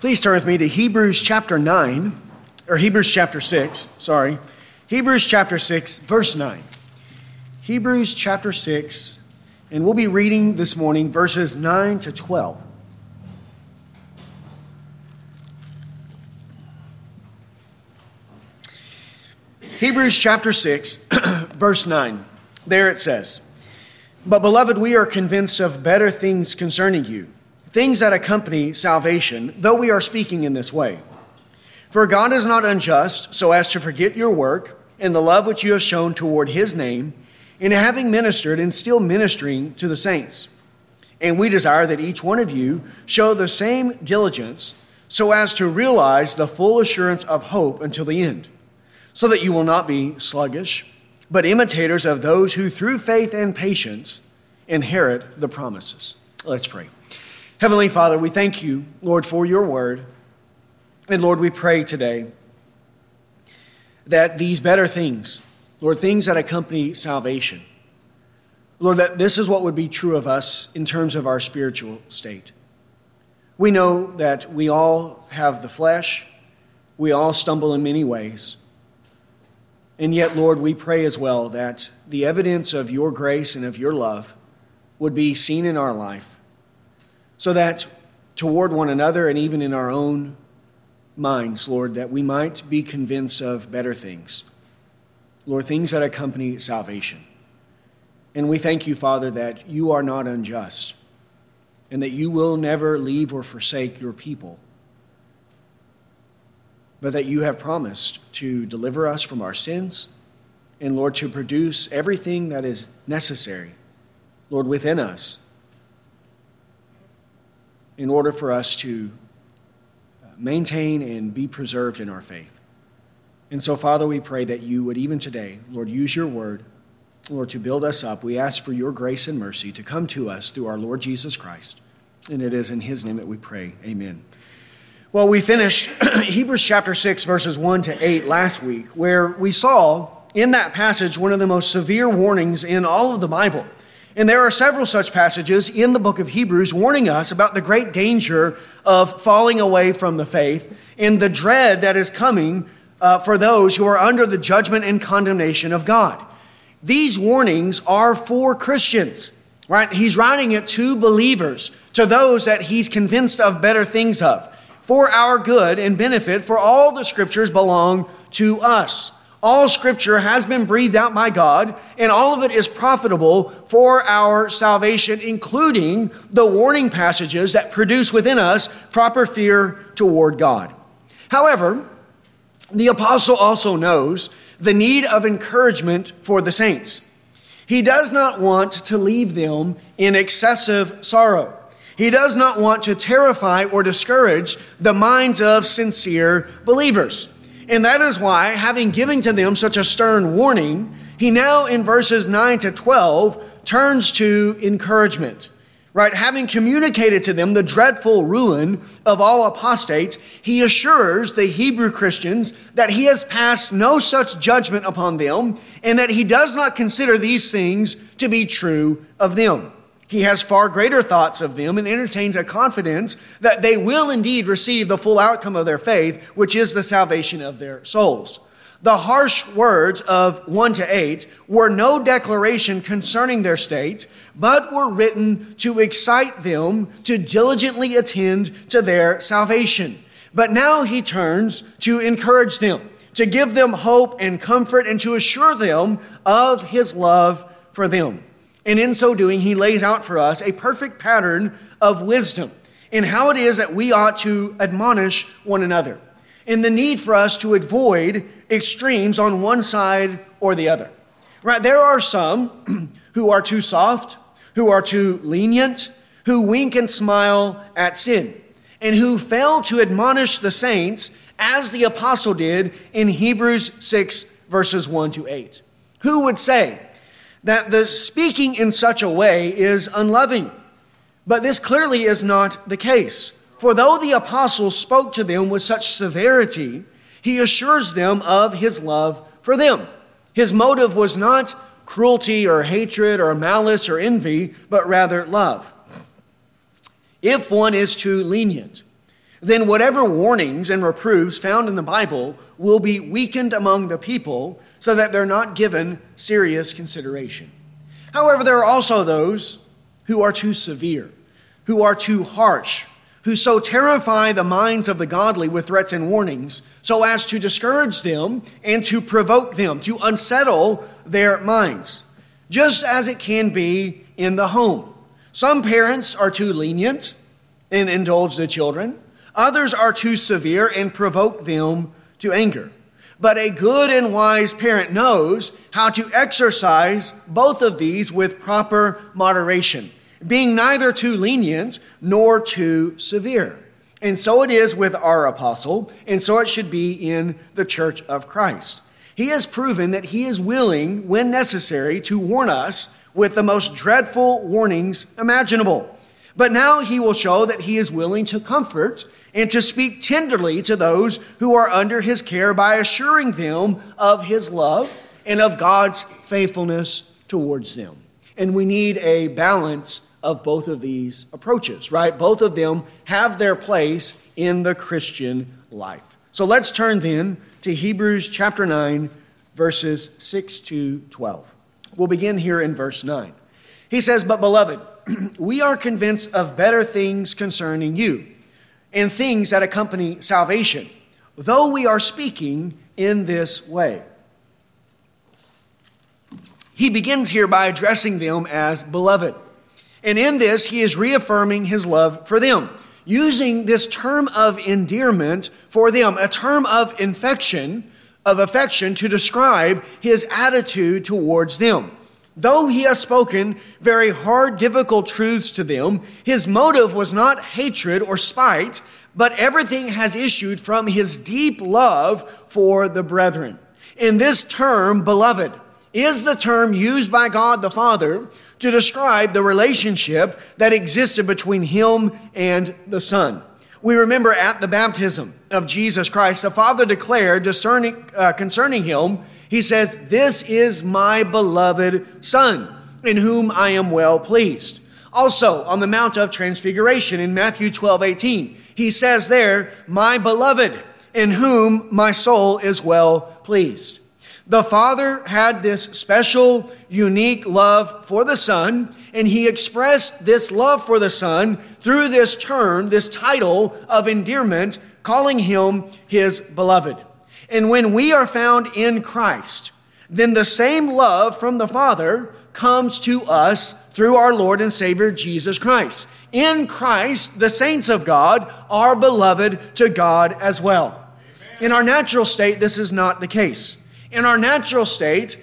Please turn with me to Hebrews chapter 9, or Hebrews chapter 6, sorry. Hebrews chapter 6, verse 9. Hebrews chapter 6, and we'll be reading this morning verses 9 to 12. Hebrews chapter 6, verse 9. There it says, But beloved, we are convinced of better things concerning you, things that accompany salvation, though we are speaking in this way. For God is not unjust, so as to forget your work and the love which you have shown toward his name, in having ministered and still ministering to the saints. And we desire that each one of you show the same diligence so as to realize the full assurance of hope until the end so that you will not be sluggish, but imitators of those who through faith and patience inherit the promises. Let's pray. Heavenly Father, we thank you, Lord, for your word. And Lord, we pray today that these better things, Lord, things that accompany salvation, Lord, that this is what would be true of us in terms of our spiritual state. We know that we all have the flesh, we all stumble in many ways. And yet, Lord, we pray as well that the evidence of your grace and of your love would be seen in our life, so that toward one another and even in our own minds, Lord, that we might be convinced of better things. Lord, things that accompany salvation. And we thank you, Father, that you are not unjust and that you will never leave or forsake your people but that you have promised to deliver us from our sins and, Lord, to produce everything that is necessary, Lord, within us in order for us to uh, maintain and be preserved in our faith. And so, Father, we pray that you would even today, Lord, use your word, Lord, to build us up. We ask for your grace and mercy to come to us through our Lord Jesus Christ. And it is in his name that we pray. Amen. Well, we finished Hebrews chapter 6, verses 1 to 8 last week, where we saw in that passage one of the most severe warnings in all of the Bible. And there are several such passages in the book of Hebrews warning us about the great danger of falling away from the faith and the dread that is coming uh, for those who are under the judgment and condemnation of God. These warnings are for Christians, right? He's writing it to believers, to those that he's convinced of better things of for our good and benefit, for all the scriptures belong to us. All scripture has been breathed out by God, and all of it is profitable for our salvation, including the warning passages that produce within us proper fear toward God. However, the apostle also knows the need of encouragement for the saints. He does not want to leave them in excessive sorrow. He does not want to terrify or discourage the minds of sincere believers. And that is why, having given to them such a stern warning, he now in verses 9 to 12 turns to encouragement. Right? Having communicated to them the dreadful ruin of all apostates, he assures the Hebrew Christians that he has passed no such judgment upon them and that he does not consider these things to be true of them. He has far greater thoughts of them and entertains a confidence that they will indeed receive the full outcome of their faith, which is the salvation of their souls. The harsh words of 1 to 8 were no declaration concerning their state, but were written to excite them to diligently attend to their salvation. But now he turns to encourage them, to give them hope and comfort, and to assure them of his love for them. And in so doing, he lays out for us a perfect pattern of wisdom in how it is that we ought to admonish one another, in the need for us to avoid extremes on one side or the other. Right? There are some who are too soft, who are too lenient, who wink and smile at sin, and who fail to admonish the saints as the apostle did in Hebrews 6, verses 1 to 8. Who would say, that the speaking in such a way is unloving. But this clearly is not the case. For though the apostle spoke to them with such severity, he assures them of his love for them. His motive was not cruelty or hatred or malice or envy, but rather love. If one is too lenient, then whatever warnings and reproofs found in the Bible will be weakened among the people so that they're not given serious consideration. However, there are also those who are too severe, who are too harsh, who so terrify the minds of the godly with threats and warnings so as to discourage them and to provoke them, to unsettle their minds, just as it can be in the home. Some parents are too lenient and indulge the children, others are too severe and provoke them to anger. But a good and wise parent knows how to exercise both of these with proper moderation, being neither too lenient nor too severe. And so it is with our apostle, and so it should be in the church of Christ. He has proven that he is willing, when necessary, to warn us with the most dreadful warnings imaginable. But now he will show that he is willing to comfort and to speak tenderly to those who are under his care by assuring them of his love and of God's faithfulness towards them. And we need a balance of both of these approaches, right? Both of them have their place in the Christian life. So let's turn then to Hebrews chapter 9, verses 6 to 12. We'll begin here in verse 9. He says, But beloved, we are convinced of better things concerning you and things that accompany salvation, though we are speaking in this way. He begins here by addressing them as beloved. And in this, he is reaffirming his love for them, using this term of endearment for them, a term of infection, of affection to describe his attitude towards them. Though he has spoken very hard, difficult truths to them, his motive was not hatred or spite, but everything has issued from his deep love for the brethren. In this term, beloved, is the term used by God the Father to describe the relationship that existed between him and the Son. We remember at the baptism of Jesus Christ, the Father declared discerning, uh, concerning him, He says, This is my beloved Son, in whom I am well pleased. Also, on the Mount of Transfiguration in Matthew 12 18, he says there, My beloved, in whom my soul is well pleased. The Father had this special, unique love for the Son, and He expressed this love for the Son through this term, this title of endearment, calling Him His beloved. And when we are found in Christ, then the same love from the Father comes to us through our Lord and Savior Jesus Christ. In Christ, the saints of God are beloved to God as well. In our natural state, this is not the case. In our natural state,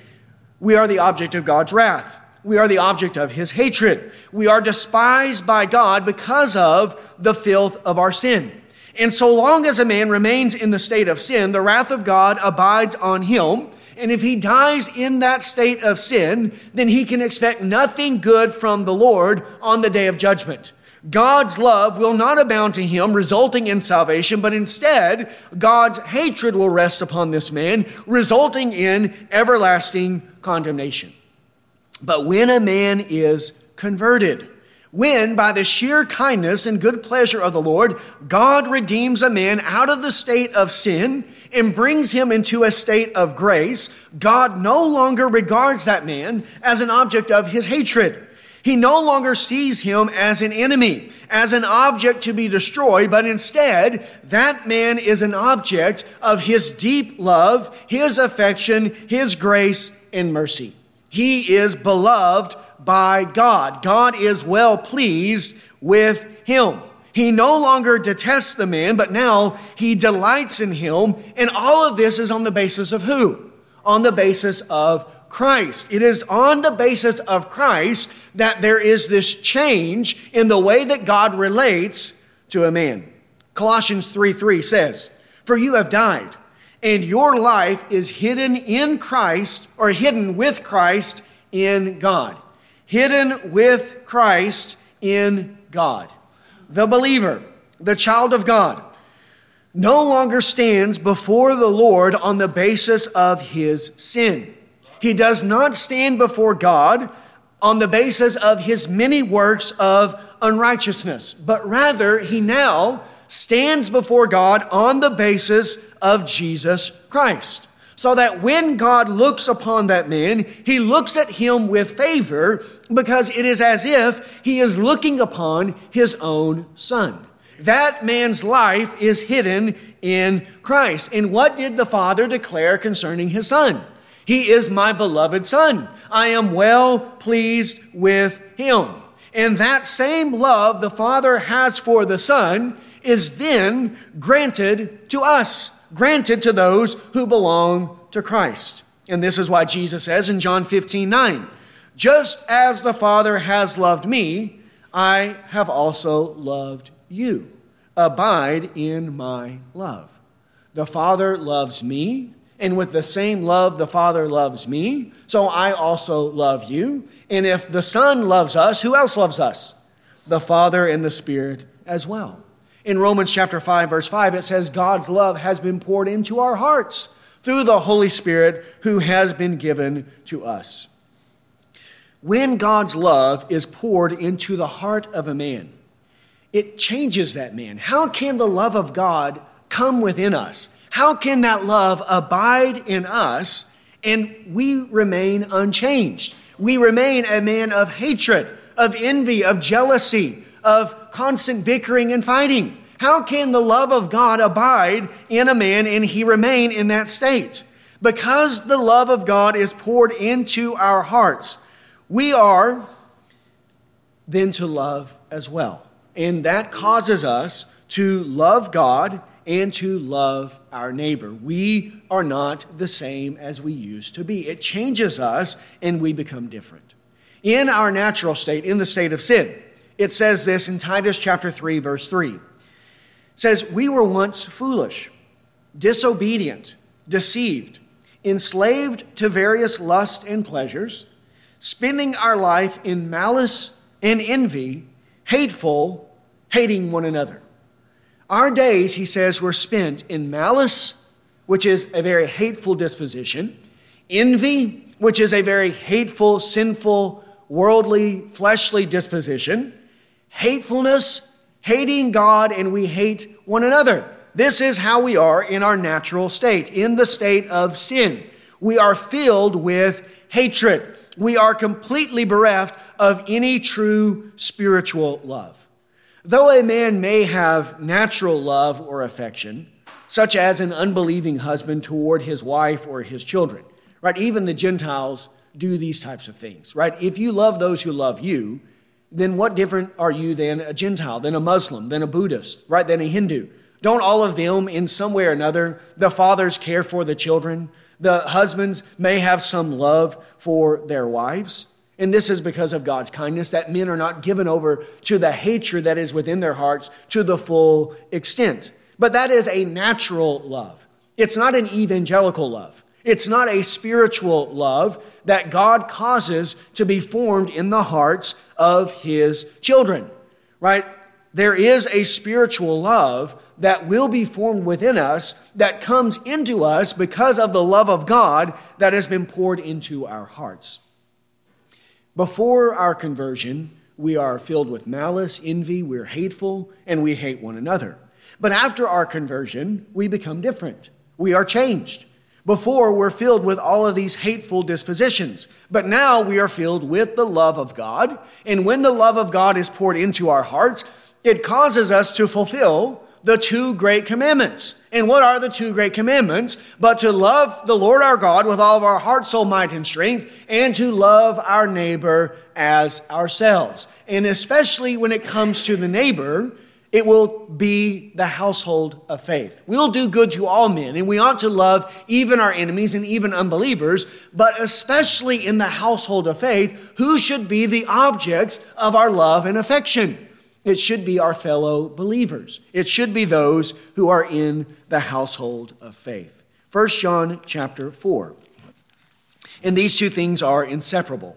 we are the object of God's wrath. We are the object of his hatred. We are despised by God because of the filth of our sin. And so long as a man remains in the state of sin, the wrath of God abides on him. And if he dies in that state of sin, then he can expect nothing good from the Lord on the day of judgment. God's love will not abound to him, resulting in salvation, but instead, God's hatred will rest upon this man, resulting in everlasting condemnation. But when a man is converted, when, by the sheer kindness and good pleasure of the Lord, God redeems a man out of the state of sin and brings him into a state of grace, God no longer regards that man as an object of his hatred. He no longer sees him as an enemy, as an object to be destroyed, but instead, that man is an object of his deep love, his affection, his grace, and mercy. He is beloved by God. God is well pleased with him. He no longer detests the man, but now he delights in him. And all of this is on the basis of who? On the basis of Christ. It is on the basis of Christ that there is this change in the way that God relates to a man. Colossians 3 3 says, For you have died, and your life is hidden in Christ, or hidden with Christ in God. Hidden with Christ in God. The believer, the child of God, no longer stands before the Lord on the basis of his sin. He does not stand before God on the basis of his many works of unrighteousness, but rather he now stands before God on the basis of Jesus Christ. So that when God looks upon that man, he looks at him with favor because it is as if he is looking upon his own son. That man's life is hidden in Christ. And what did the Father declare concerning his son? He is my beloved son. I am well pleased with him. And that same love the Father has for the Son is then granted to us, granted to those who belong to Christ. And this is why Jesus says in John 15 9, just as the Father has loved me, I have also loved you. Abide in my love. The Father loves me, and with the same love the Father loves me, so I also love you. And if the Son loves us, who else loves us? The Father and the Spirit as well. In Romans chapter 5 verse 5 it says God's love has been poured into our hearts through the Holy Spirit who has been given to us. When God's love is poured into the heart of a man, it changes that man. How can the love of God come within us? How can that love abide in us and we remain unchanged? We remain a man of hatred, of envy, of jealousy, of constant bickering and fighting. How can the love of God abide in a man and he remain in that state? Because the love of God is poured into our hearts, we are then to love as well. And that causes us to love God and to love our neighbor. We are not the same as we used to be. It changes us and we become different. In our natural state, in the state of sin, it says this in Titus chapter 3 verse 3. It says, "We were once foolish, disobedient, deceived, enslaved to various lusts and pleasures, spending our life in malice and envy, hateful, hating one another." Our days, he says, were spent in malice, which is a very hateful disposition, envy, which is a very hateful, sinful, worldly, fleshly disposition, hatefulness, hating God, and we hate one another. This is how we are in our natural state, in the state of sin. We are filled with hatred. We are completely bereft of any true spiritual love. Though a man may have natural love or affection, such as an unbelieving husband toward his wife or his children, right? Even the Gentiles do these types of things, right? If you love those who love you, then what different are you than a Gentile, than a Muslim, than a Buddhist, right? Than a Hindu? Don't all of them, in some way or another, the fathers care for the children? The husbands may have some love for their wives. And this is because of God's kindness that men are not given over to the hatred that is within their hearts to the full extent. But that is a natural love. It's not an evangelical love. It's not a spiritual love that God causes to be formed in the hearts of his children, right? There is a spiritual love that will be formed within us that comes into us because of the love of God that has been poured into our hearts. Before our conversion, we are filled with malice, envy, we're hateful, and we hate one another. But after our conversion, we become different. We are changed. Before, we're filled with all of these hateful dispositions, but now we are filled with the love of God. And when the love of God is poured into our hearts, it causes us to fulfill the two great commandments. And what are the two great commandments? But to love the Lord our God with all of our heart, soul, might, and strength, and to love our neighbor as ourselves. And especially when it comes to the neighbor, it will be the household of faith. We'll do good to all men, and we ought to love even our enemies and even unbelievers, but especially in the household of faith, who should be the objects of our love and affection? It should be our fellow believers. It should be those who are in the household of faith. 1 John chapter 4. And these two things are inseparable.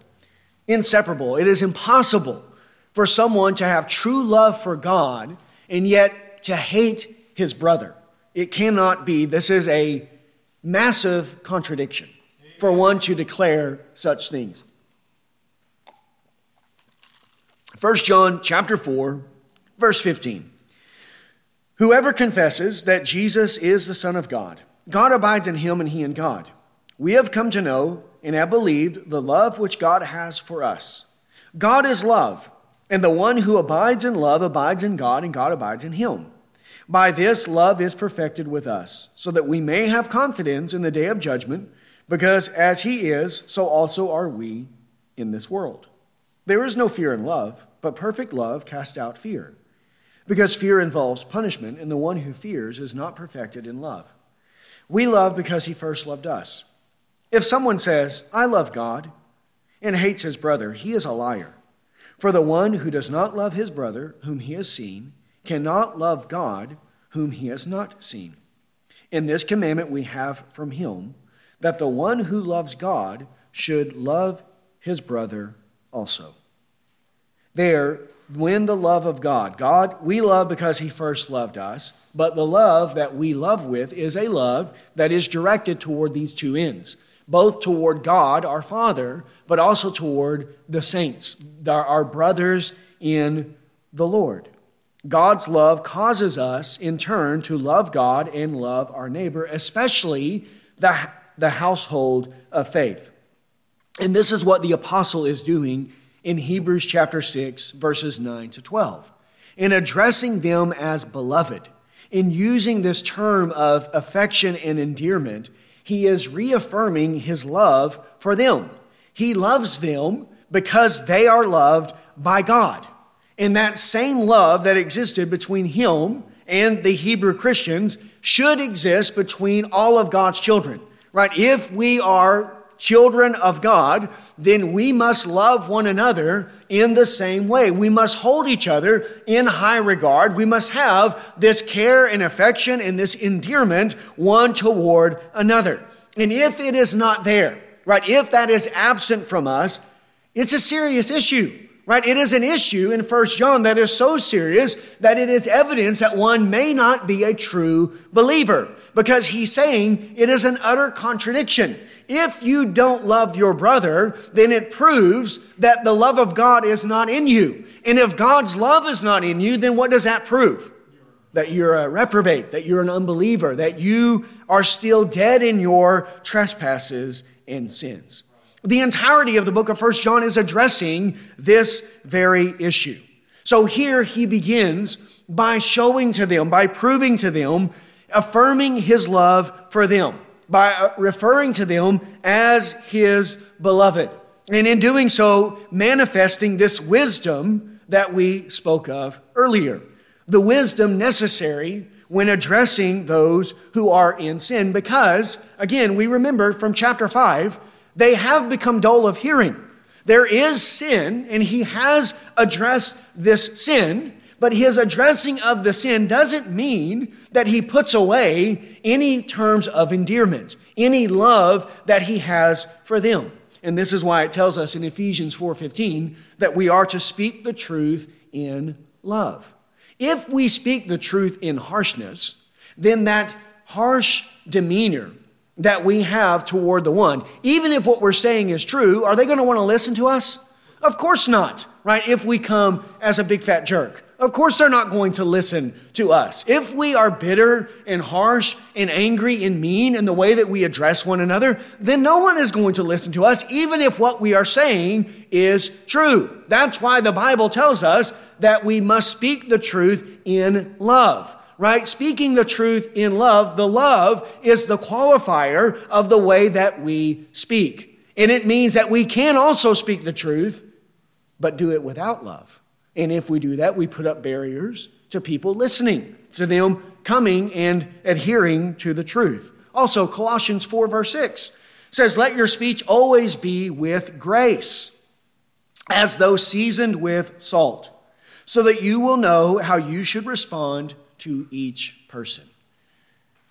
Inseparable. It is impossible for someone to have true love for God and yet to hate his brother. It cannot be. This is a massive contradiction for one to declare such things. 1 John chapter 4, verse 15. Whoever confesses that Jesus is the Son of God, God abides in him and he in God. We have come to know and have believed the love which God has for us. God is love, and the one who abides in love abides in God, and God abides in him. By this, love is perfected with us, so that we may have confidence in the day of judgment, because as he is, so also are we in this world. There is no fear in love, but perfect love casts out fear because fear involves punishment, and the one who fears is not perfected in love. We love because he first loved us. If someone says, I love God, and hates his brother, he is a liar. For the one who does not love his brother, whom he has seen, cannot love God, whom he has not seen. In this commandment we have from him that the one who loves God should love his brother also. There, when the love of God. God, we love because He first loved us, but the love that we love with is a love that is directed toward these two ends both toward God, our Father, but also toward the saints, our brothers in the Lord. God's love causes us, in turn, to love God and love our neighbor, especially the, the household of faith. And this is what the apostle is doing in Hebrews chapter 6, verses 9 to 12. In addressing them as beloved, in using this term of affection and endearment, he is reaffirming his love for them. He loves them because they are loved by God. And that same love that existed between him and the Hebrew Christians should exist between all of God's children, right? If we are children of God, then we must love one another in the same way. We must hold each other in high regard. We must have this care and affection and this endearment one toward another. And if it is not there, right, if that is absent from us, it's a serious issue. Right? It is an issue in First John that is so serious that it is evidence that one may not be a true believer because he's saying it is an utter contradiction. If you don't love your brother, then it proves that the love of God is not in you. And if God's love is not in you, then what does that prove? That you're a reprobate, that you're an unbeliever, that you are still dead in your trespasses and sins. The entirety of the book of First John is addressing this very issue. So here he begins by showing to them, by proving to them, affirming his love for them by uh, referring to them as his beloved. And in doing so, manifesting this wisdom that we spoke of earlier. The wisdom necessary when addressing those who are in sin, because, again, we remember from chapter 5, they have become dull of hearing. There is sin, and he has addressed this sin, but his addressing of the sin doesn't mean that he puts away any terms of endearment, any love that he has for them. And this is why it tells us in Ephesians 4:15 that we are to speak the truth in love. If we speak the truth in harshness, then that harsh demeanor that we have toward the one, even if what we're saying is true, are they going to want to listen to us? Of course not, right? If we come as a big fat jerk. Of course, they're not going to listen to us. If we are bitter and harsh and angry and mean in the way that we address one another, then no one is going to listen to us, even if what we are saying is true. That's why the Bible tells us that we must speak the truth in love, right? Speaking the truth in love, the love is the qualifier of the way that we speak. And it means that we can also speak the truth, but do it without love. And if we do that, we put up barriers to people listening, to them coming and adhering to the truth. Also, Colossians 4, verse 6 says, Let your speech always be with grace, as though seasoned with salt, so that you will know how you should respond to each person.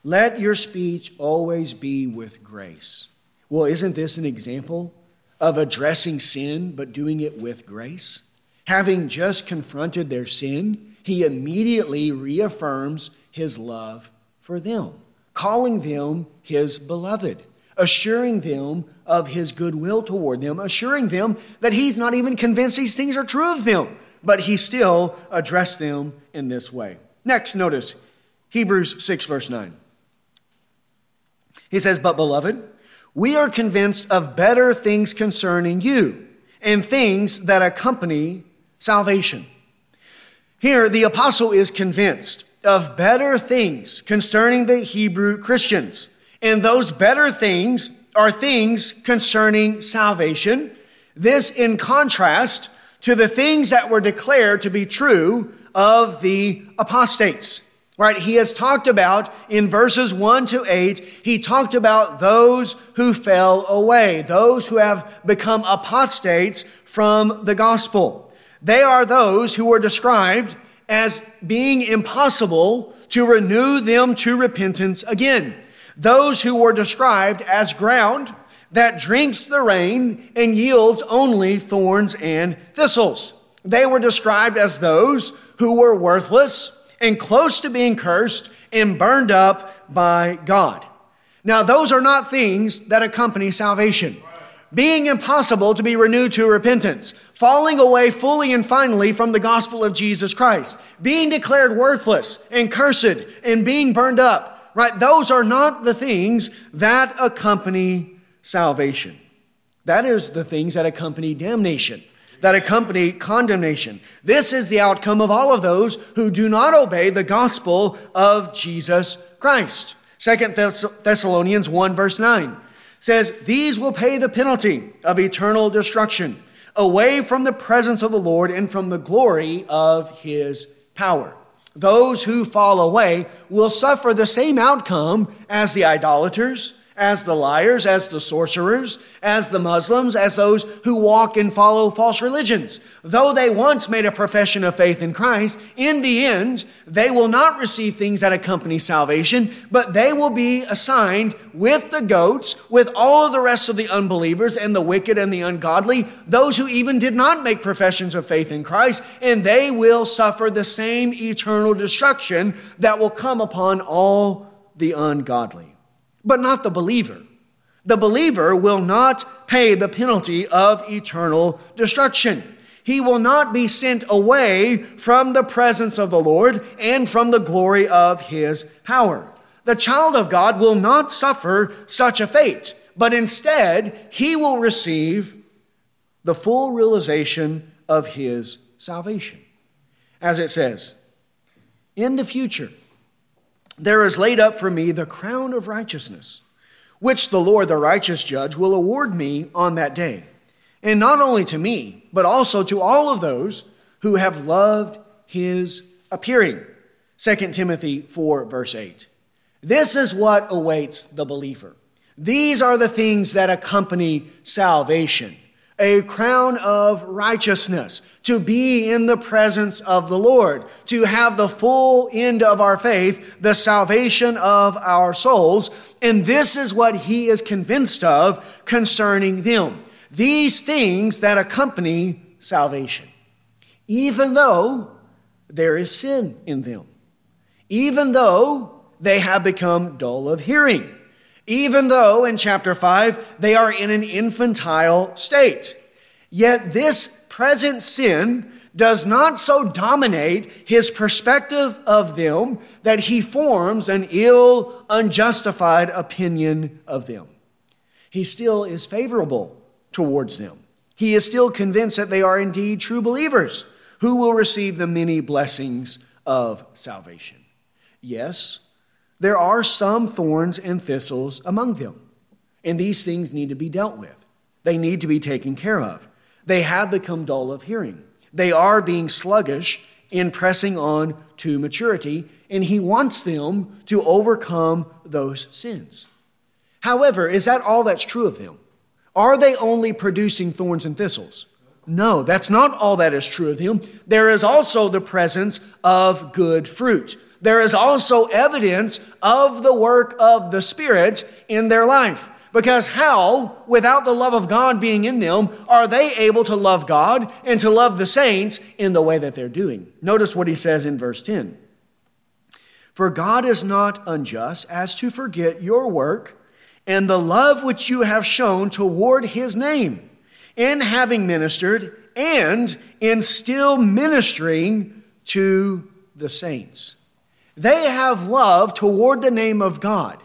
Let your speech always be with grace. Well, isn't this an example of addressing sin, but doing it with grace? Having just confronted their sin, he immediately reaffirms his love for them, calling them his beloved, assuring them of his goodwill toward them, assuring them that he's not even convinced these things are true of them, but he still addressed them in this way. Next, notice Hebrews 6, verse 9. He says, But beloved, we are convinced of better things concerning you and things that accompany salvation. Here, the apostle is convinced of better things concerning the Hebrew Christians. And those better things are things concerning salvation. This in contrast to the things that were declared to be true of the apostates. Right? He has talked about in verses 1 to 8, he talked about those who fell away, those who have become apostates from the gospel. They are those who were described as being impossible to renew them to repentance again. Those who were described as ground that drinks the rain and yields only thorns and thistles. They were described as those who were worthless and close to being cursed and burned up by God. Now, those are not things that accompany salvation. Being impossible to be renewed to repentance, falling away fully and finally from the gospel of Jesus Christ, being declared worthless and cursed and being burned up, right? Those are not the things that accompany salvation. That is the things that accompany damnation that accompany condemnation. This is the outcome of all of those who do not obey the gospel of Jesus Christ. Second Thessalonians 1 verse 9 says, These will pay the penalty of eternal destruction away from the presence of the Lord and from the glory of his power. Those who fall away will suffer the same outcome as the idolaters, as the liars, as the sorcerers, as the Muslims, as those who walk and follow false religions. Though they once made a profession of faith in Christ, in the end, they will not receive things that accompany salvation, but they will be assigned with the goats, with all of the rest of the unbelievers and the wicked and the ungodly, those who even did not make professions of faith in Christ, and they will suffer the same eternal destruction that will come upon all the ungodly but not the believer. The believer will not pay the penalty of eternal destruction. He will not be sent away from the presence of the Lord and from the glory of his power. The child of God will not suffer such a fate, but instead he will receive the full realization of his salvation. As it says, in the future, there is laid up for me the crown of righteousness, which the Lord, the righteous judge, will award me on that day. And not only to me, but also to all of those who have loved his appearing. 2 Timothy 4, verse 8. This is what awaits the believer. These are the things that accompany salvation a crown of righteousness, to be in the presence of the Lord, to have the full end of our faith, the salvation of our souls. And this is what he is convinced of concerning them. These things that accompany salvation, even though there is sin in them, even though they have become dull of hearing even though in chapter 5 they are in an infantile state. Yet this present sin does not so dominate his perspective of them that he forms an ill, unjustified opinion of them. He still is favorable towards them. He is still convinced that they are indeed true believers who will receive the many blessings of salvation. Yes, there are some thorns and thistles among them, and these things need to be dealt with. They need to be taken care of. They have become dull of hearing. They are being sluggish in pressing on to maturity, and He wants them to overcome those sins. However, is that all that's true of them? Are they only producing thorns and thistles? No, that's not all that is true of them. There is also the presence of good fruit there is also evidence of the work of the Spirit in their life. Because how, without the love of God being in them, are they able to love God and to love the saints in the way that they're doing? Notice what he says in verse 10 For God is not unjust as to forget your work and the love which you have shown toward his name in having ministered and in still ministering to the saints. They have love toward the name of God.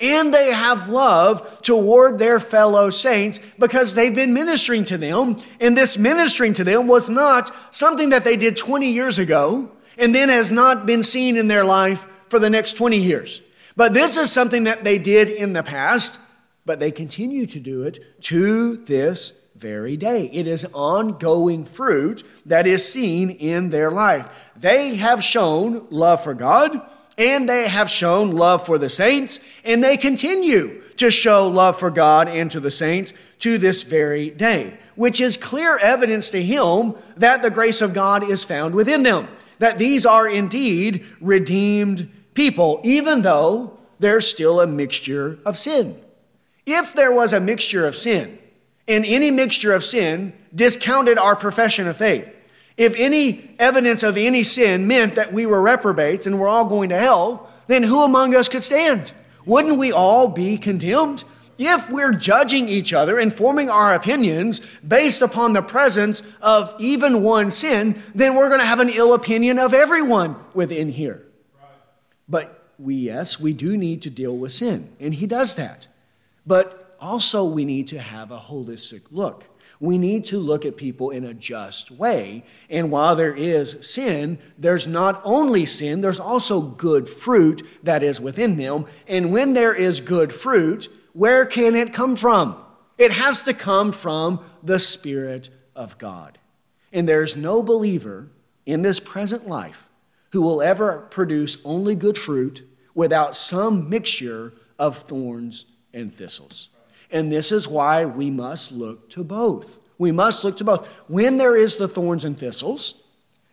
And they have love toward their fellow saints because they've been ministering to them. And this ministering to them was not something that they did 20 years ago and then has not been seen in their life for the next 20 years. But this is something that they did in the past, but they continue to do it to this very day. It is ongoing fruit that is seen in their life. They have shown love for God and they have shown love for the saints, and they continue to show love for God and to the saints to this very day, which is clear evidence to him that the grace of God is found within them, that these are indeed redeemed people, even though there's still a mixture of sin. If there was a mixture of sin, and any mixture of sin discounted our profession of faith, if any evidence of any sin meant that we were reprobates and we're all going to hell, then who among us could stand? Wouldn't we all be condemned? If we're judging each other and forming our opinions based upon the presence of even one sin, then we're going to have an ill opinion of everyone within here. But we, yes, we do need to deal with sin, and he does that. But also, we need to have a holistic look we need to look at people in a just way. And while there is sin, there's not only sin, there's also good fruit that is within them. And when there is good fruit, where can it come from? It has to come from the Spirit of God. And there's no believer in this present life who will ever produce only good fruit without some mixture of thorns and thistles. And this is why we must look to both. We must look to both. When there is the thorns and thistles,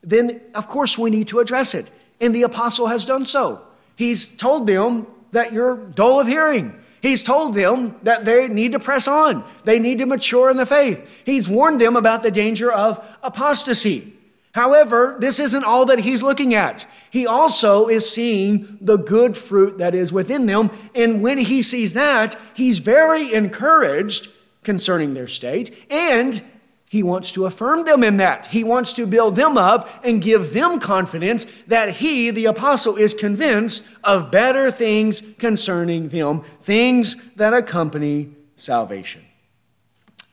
then of course we need to address it. And the apostle has done so. He's told them that you're dull of hearing. He's told them that they need to press on. They need to mature in the faith. He's warned them about the danger of apostasy. However, this isn't all that he's looking at. He also is seeing the good fruit that is within them. And when he sees that, he's very encouraged concerning their state. And he wants to affirm them in that. He wants to build them up and give them confidence that he, the apostle, is convinced of better things concerning them, things that accompany salvation.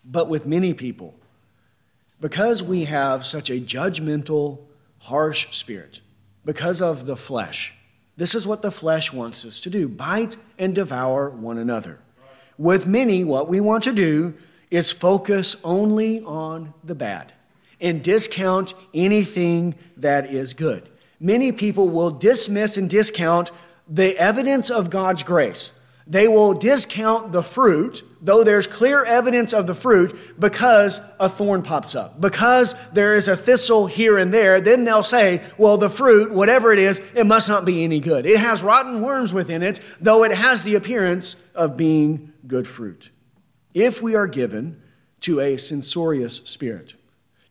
But with many people, because we have such a judgmental, harsh spirit, because of the flesh, this is what the flesh wants us to do bite and devour one another. With many, what we want to do is focus only on the bad and discount anything that is good. Many people will dismiss and discount the evidence of God's grace they will discount the fruit, though there's clear evidence of the fruit, because a thorn pops up. Because there is a thistle here and there, then they'll say, well, the fruit, whatever it is, it must not be any good. It has rotten worms within it, though it has the appearance of being good fruit. If we are given to a censorious spirit,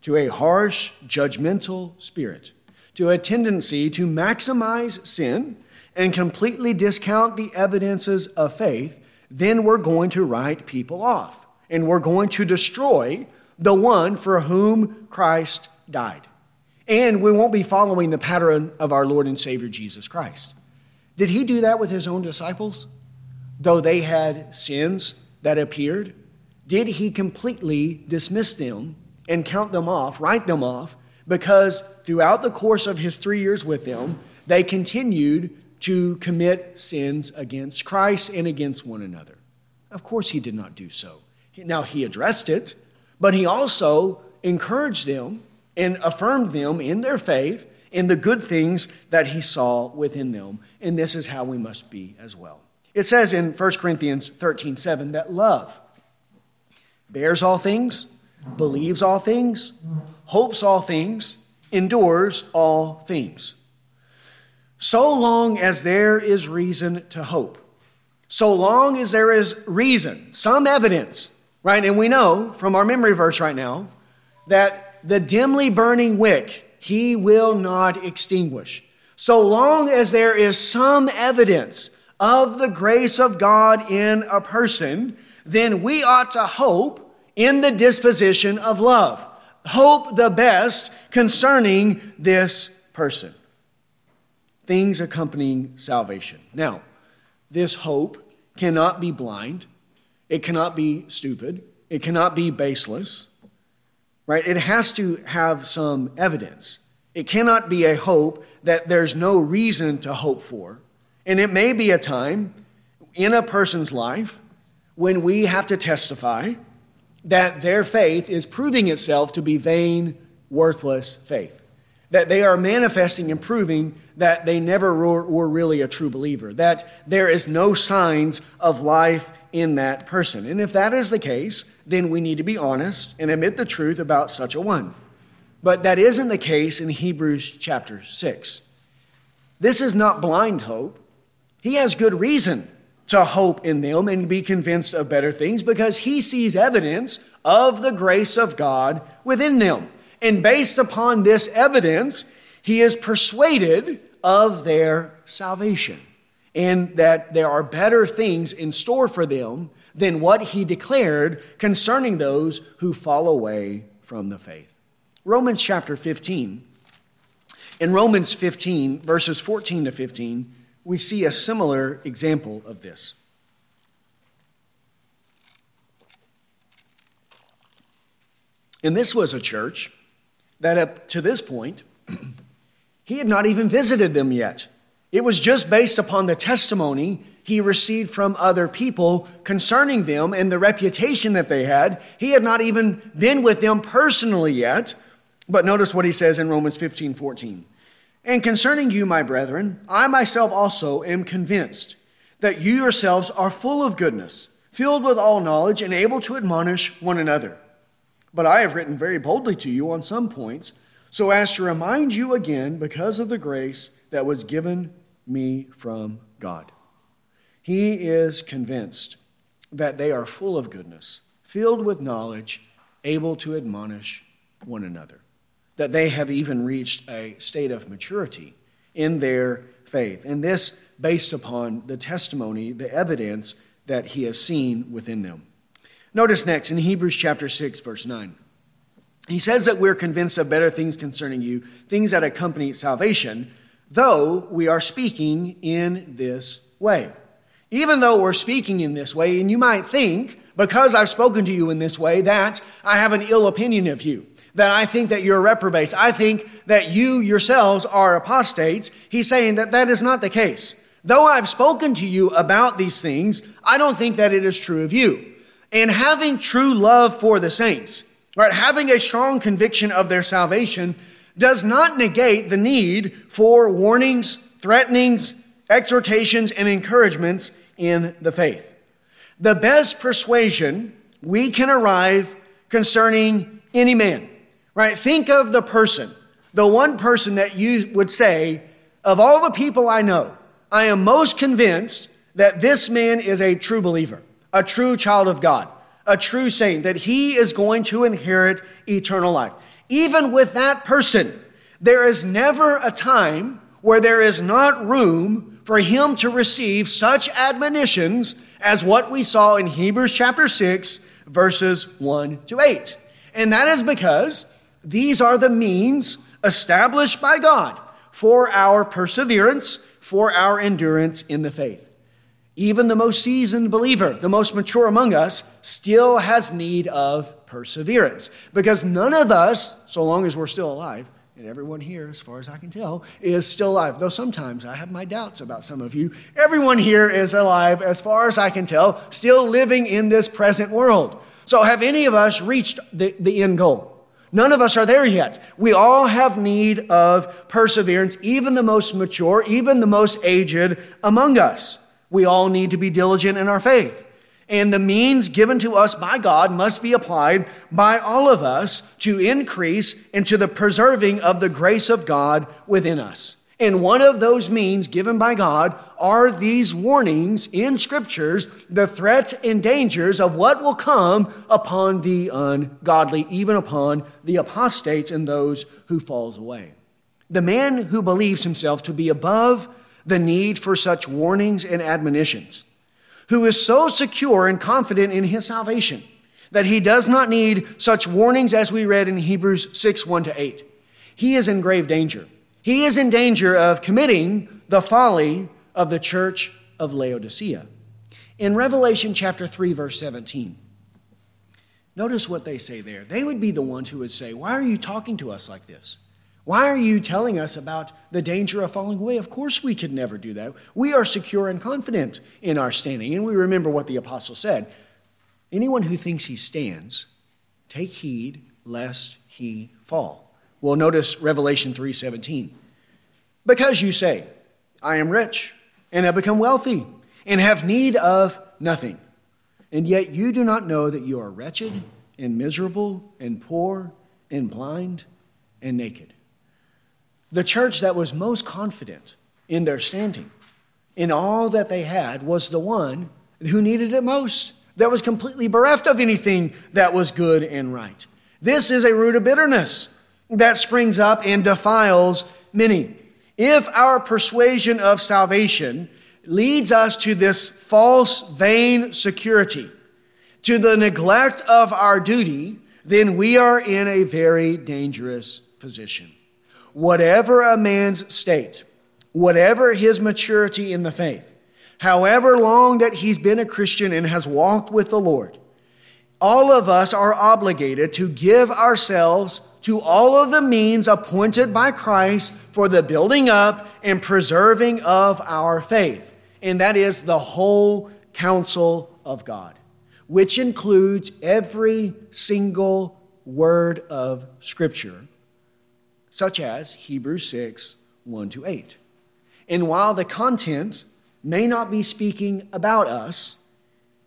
to a harsh, judgmental spirit, to a tendency to maximize sin, and completely discount the evidences of faith, then we're going to write people off. And we're going to destroy the one for whom Christ died. And we won't be following the pattern of our Lord and Savior Jesus Christ. Did he do that with his own disciples? Though they had sins that appeared, did he completely dismiss them and count them off, write them off, because throughout the course of his three years with them, they continued to commit sins against Christ and against one another. Of course, he did not do so. Now, he addressed it, but he also encouraged them and affirmed them in their faith in the good things that he saw within them. And this is how we must be as well. It says in 1 Corinthians 13 7 that love bears all things, believes all things, hopes all things, endures all things so long as there is reason to hope. So long as there is reason, some evidence, right? And we know from our memory verse right now that the dimly burning wick he will not extinguish. So long as there is some evidence of the grace of God in a person, then we ought to hope in the disposition of love. Hope the best concerning this person. Things accompanying salvation. Now, this hope cannot be blind, it cannot be stupid, it cannot be baseless, right? It has to have some evidence. It cannot be a hope that there's no reason to hope for. And it may be a time in a person's life when we have to testify that their faith is proving itself to be vain, worthless faith. That they are manifesting and proving that they never were, really a true believer, that there is no signs of life in that person. And if that is the case, then we need to be honest and admit the truth about such a one. But that isn't the case in Hebrews chapter 6. This is not blind hope. He has good reason to hope in them and be convinced of better things because he sees evidence of the grace of God within them. And based upon this evidence, he is persuaded of their salvation and that there are better things in store for them than what he declared concerning those who fall away from the faith. Romans chapter 15. In Romans 15, verses 14 to 15, we see a similar example of this. And this was a church that up to this point He had not even visited them yet. It was just based upon the testimony he received from other people concerning them and the reputation that they had. He had not even been with them personally yet. But notice what he says in Romans 15 14. And concerning you, my brethren, I myself also am convinced that you yourselves are full of goodness, filled with all knowledge, and able to admonish one another. But I have written very boldly to you on some points so as to remind you again because of the grace that was given me from God. He is convinced that they are full of goodness, filled with knowledge, able to admonish one another, that they have even reached a state of maturity in their faith. And this based upon the testimony, the evidence that he has seen within them. Notice next in Hebrews chapter 6, verse 9. He says that we're convinced of better things concerning you, things that accompany salvation, though we are speaking in this way. Even though we're speaking in this way, and you might think, because I've spoken to you in this way, that I have an ill opinion of you, that I think that you're reprobates, I think that you yourselves are apostates. He's saying that that is not the case. Though I've spoken to you about these things, I don't think that it is true of you. And having true love for the saints, Right? Having a strong conviction of their salvation does not negate the need for warnings, threatenings, exhortations, and encouragements in the faith. The best persuasion we can arrive concerning any man, right? Think of the person, the one person that you would say, of all the people I know, I am most convinced that this man is a true believer, a true child of God a true saint, that he is going to inherit eternal life. Even with that person, there is never a time where there is not room for him to receive such admonitions as what we saw in Hebrews chapter 6, verses 1 to 8. And that is because these are the means established by God for our perseverance, for our endurance in the faith. Even the most seasoned believer, the most mature among us, still has need of perseverance. Because none of us, so long as we're still alive, and everyone here, as far as I can tell, is still alive. Though sometimes I have my doubts about some of you. Everyone here is alive, as far as I can tell, still living in this present world. So, have any of us reached the, the end goal? None of us are there yet. We all have need of perseverance, even the most mature, even the most aged among us. We all need to be diligent in our faith. And the means given to us by God must be applied by all of us to increase into the preserving of the grace of God within us. And one of those means given by God are these warnings in scriptures, the threats and dangers of what will come upon the ungodly, even upon the apostates and those who falls away. The man who believes himself to be above the need for such warnings and admonitions, who is so secure and confident in his salvation that he does not need such warnings as we read in Hebrews 6 1 to 8. He is in grave danger. He is in danger of committing the folly of the church of Laodicea. In Revelation chapter 3, verse 17, notice what they say there. They would be the ones who would say, Why are you talking to us like this? Why are you telling us about the danger of falling away? Of course, we could never do that. We are secure and confident in our standing. And we remember what the apostle said Anyone who thinks he stands, take heed lest he fall. Well, notice Revelation 3:17. Because you say, I am rich and have become wealthy and have need of nothing. And yet you do not know that you are wretched and miserable and poor and blind and naked. The church that was most confident in their standing, in all that they had, was the one who needed it most, that was completely bereft of anything that was good and right. This is a root of bitterness that springs up and defiles many. If our persuasion of salvation leads us to this false, vain security, to the neglect of our duty, then we are in a very dangerous position. Whatever a man's state, whatever his maturity in the faith, however long that he's been a Christian and has walked with the Lord, all of us are obligated to give ourselves to all of the means appointed by Christ for the building up and preserving of our faith. And that is the whole counsel of God, which includes every single word of Scripture, such as Hebrews 6 1 to 8. And while the content may not be speaking about us,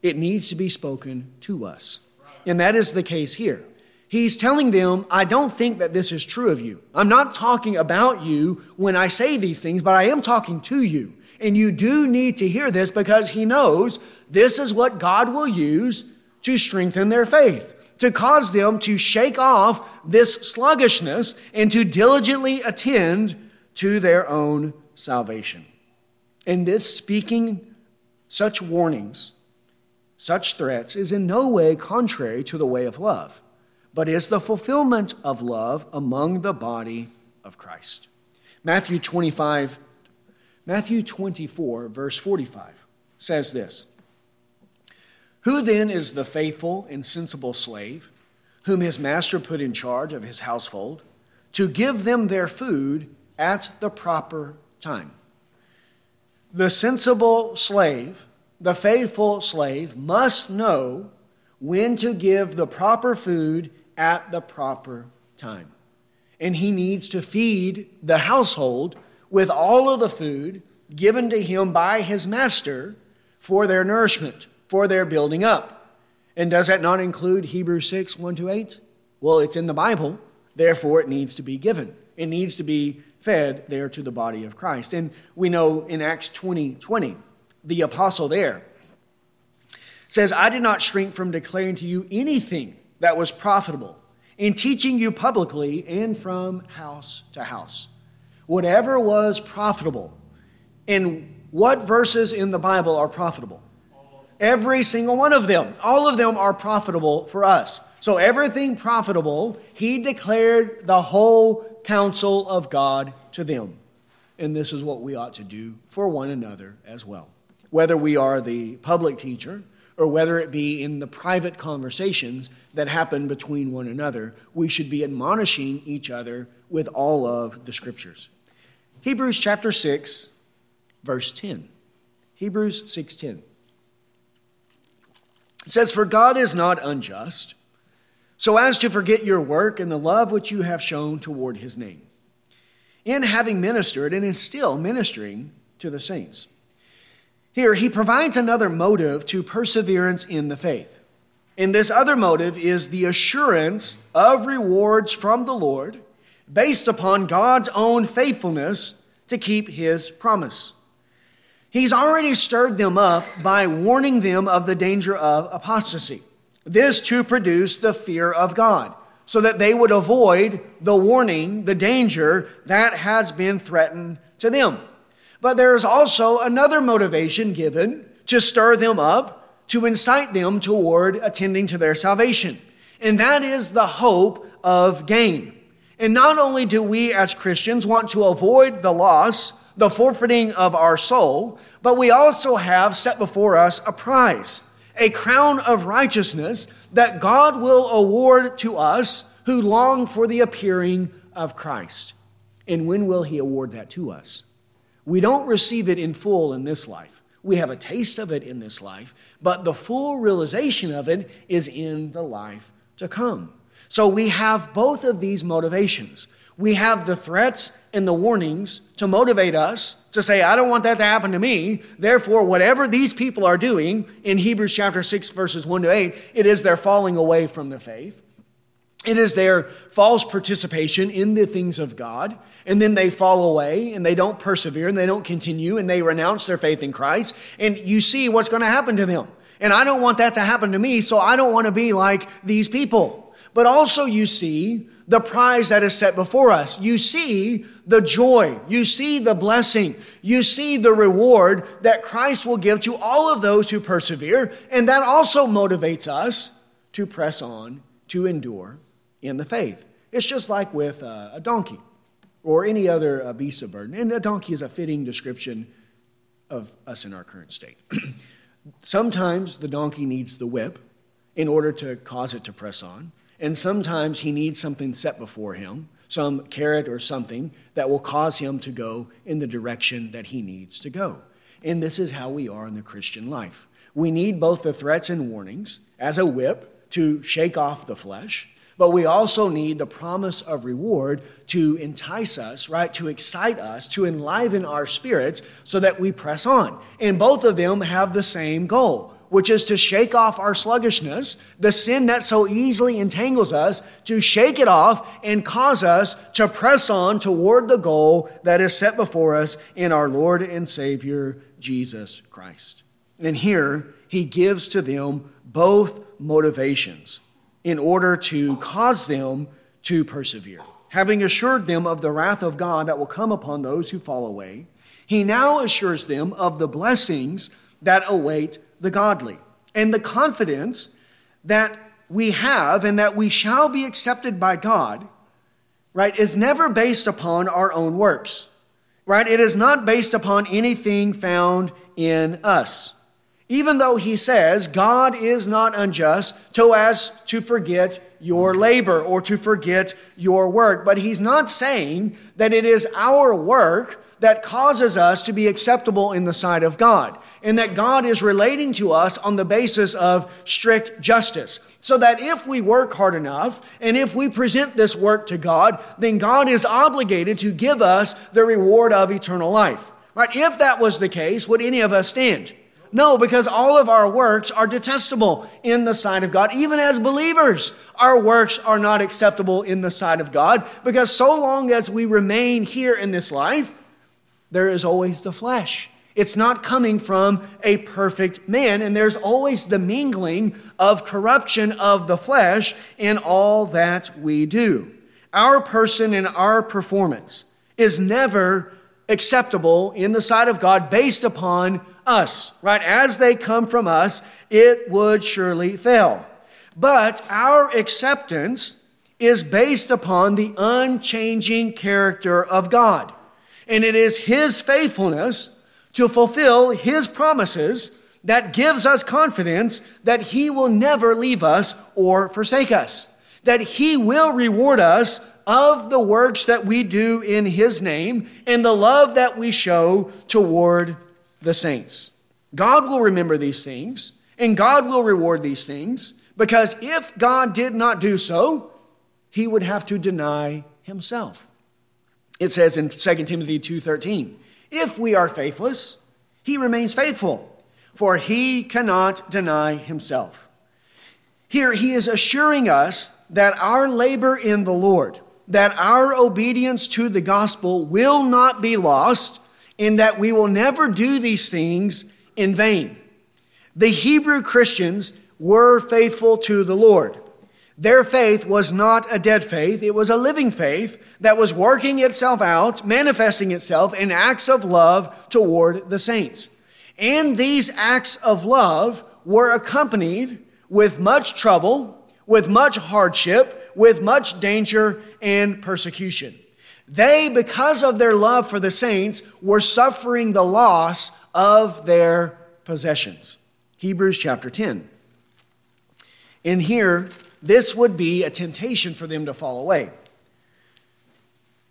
it needs to be spoken to us. And that is the case here. He's telling them, I don't think that this is true of you. I'm not talking about you when I say these things, but I am talking to you. And you do need to hear this because he knows this is what God will use to strengthen their faith, to cause them to shake off this sluggishness and to diligently attend to their own salvation. And this speaking such warnings, such threats, is in no way contrary to the way of love but is the fulfillment of love among the body of Christ. Matthew 25, Matthew 24, verse 45 says this Who then is the faithful and sensible slave whom his master put in charge of his household to give them their food at the proper time? The sensible slave, the faithful slave, must know when to give the proper food at the proper time. And he needs to feed the household with all of the food given to him by his master for their nourishment, for their building up. And does that not include Hebrews 6 1 to 8? Well, it's in the Bible, therefore it needs to be given. It needs to be fed there to the body of Christ. And we know in Acts 20 20, the apostle there says, I did not shrink from declaring to you anything that was profitable in teaching you publicly and from house to house. Whatever was profitable. And what verses in the Bible are profitable? Every single one of them. All of them are profitable for us. So, everything profitable, he declared the whole counsel of God to them. And this is what we ought to do for one another as well. Whether we are the public teacher or whether it be in the private conversations that happen between one another, we should be admonishing each other with all of the scriptures. Hebrews chapter 6, verse 10. Hebrews 6:10. It says, For God is not unjust, so as to forget your work and the love which you have shown toward his name, in having ministered and in still ministering to the saints. Here, he provides another motive to perseverance in the faith. And this other motive is the assurance of rewards from the Lord based upon God's own faithfulness to keep his promise. He's already stirred them up by warning them of the danger of apostasy. This to produce the fear of God, so that they would avoid the warning, the danger that has been threatened to them. But there is also another motivation given to stir them up, to incite them toward attending to their salvation. And that is the hope of gain. And not only do we as Christians want to avoid the loss, the forfeiting of our soul, but we also have set before us a prize, a crown of righteousness that God will award to us who long for the appearing of Christ. And when will He award that to us? We don't receive it in full in this life. We have a taste of it in this life, but the full realization of it is in the life to come. So we have both of these motivations. We have the threats and the warnings to motivate us to say, I don't want that to happen to me. Therefore, whatever these people are doing in Hebrews chapter 6, verses 1 to 8, it is their falling away from the faith. It is their false participation in the things of God. And then they fall away and they don't persevere and they don't continue and they renounce their faith in Christ. And you see what's going to happen to them. And I don't want that to happen to me, so I don't want to be like these people. But also, you see the prize that is set before us. You see the joy. You see the blessing. You see the reward that Christ will give to all of those who persevere. And that also motivates us to press on, to endure in the faith. It's just like with uh, a donkey or any other uh, beast of burden. And a donkey is a fitting description of us in our current state. Sometimes the donkey needs the whip in order to cause it to press on, and sometimes he needs something set before him, some carrot or something that will cause him to go in the direction that he needs to go. And this is how we are in the Christian life. We need both the threats and warnings as a whip to shake off the flesh, but we also need the promise of reward to entice us, right? To excite us, to enliven our spirits so that we press on. And both of them have the same goal, which is to shake off our sluggishness, the sin that so easily entangles us, to shake it off and cause us to press on toward the goal that is set before us in our Lord and Savior, Jesus Christ. And here, he gives to them both motivations in order to cause them to persevere. Having assured them of the wrath of God that will come upon those who fall away, he now assures them of the blessings that await the godly and the confidence that we have and that we shall be accepted by God, right, is never based upon our own works, right? It is not based upon anything found in us. Even though he says God is not unjust so as to forget your labor or to forget your work. But he's not saying that it is our work that causes us to be acceptable in the sight of God, and that God is relating to us on the basis of strict justice. So that if we work hard enough and if we present this work to God, then God is obligated to give us the reward of eternal life. Right? If that was the case, would any of us stand? No, because all of our works are detestable in the sight of God. Even as believers, our works are not acceptable in the sight of God because so long as we remain here in this life, there is always the flesh. It's not coming from a perfect man, and there's always the mingling of corruption of the flesh in all that we do. Our person and our performance is never acceptable in the sight of God based upon us, right? As they come from us, it would surely fail. But our acceptance is based upon the unchanging character of God. And it is His faithfulness to fulfill His promises that gives us confidence that He will never leave us or forsake us, that He will reward us of the works that we do in His name and the love that we show toward the saints. God will remember these things, and God will reward these things, because if God did not do so, he would have to deny himself. It says in 2 Timothy 2:13, "If we are faithless, he remains faithful, for he cannot deny himself." Here he is assuring us that our labor in the Lord, that our obedience to the gospel will not be lost, in that we will never do these things in vain. The Hebrew Christians were faithful to the Lord. Their faith was not a dead faith, it was a living faith that was working itself out, manifesting itself in acts of love toward the saints. And these acts of love were accompanied with much trouble, with much hardship, with much danger and persecution. They, because of their love for the saints, were suffering the loss of their possessions. Hebrews chapter 10. In here, this would be a temptation for them to fall away.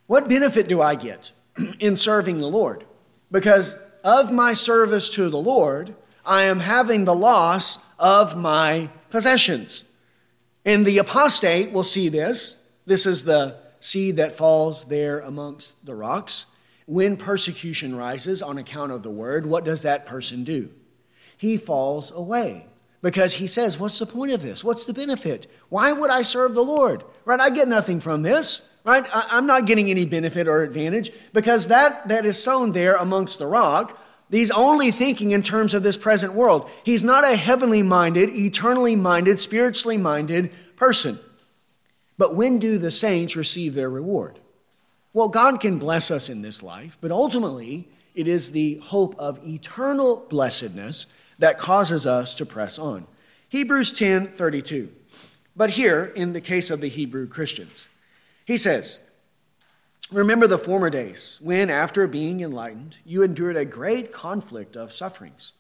What benefit do I get in serving the Lord? Because of my service to the Lord, I am having the loss of my possessions. And the apostate will see this. This is the seed that falls there amongst the rocks. When persecution rises on account of the word, what does that person do? He falls away because he says, What's the point of this? What's the benefit? Why would I serve the Lord? Right? I get nothing from this. Right? I'm not getting any benefit or advantage because that that is sown there amongst the rock. He's only thinking in terms of this present world. He's not a heavenly minded, eternally minded, spiritually minded person. But when do the saints receive their reward? Well, God can bless us in this life, but ultimately, it is the hope of eternal blessedness that causes us to press on. Hebrews 10 32. But here, in the case of the Hebrew Christians, he says, Remember the former days when, after being enlightened, you endured a great conflict of sufferings,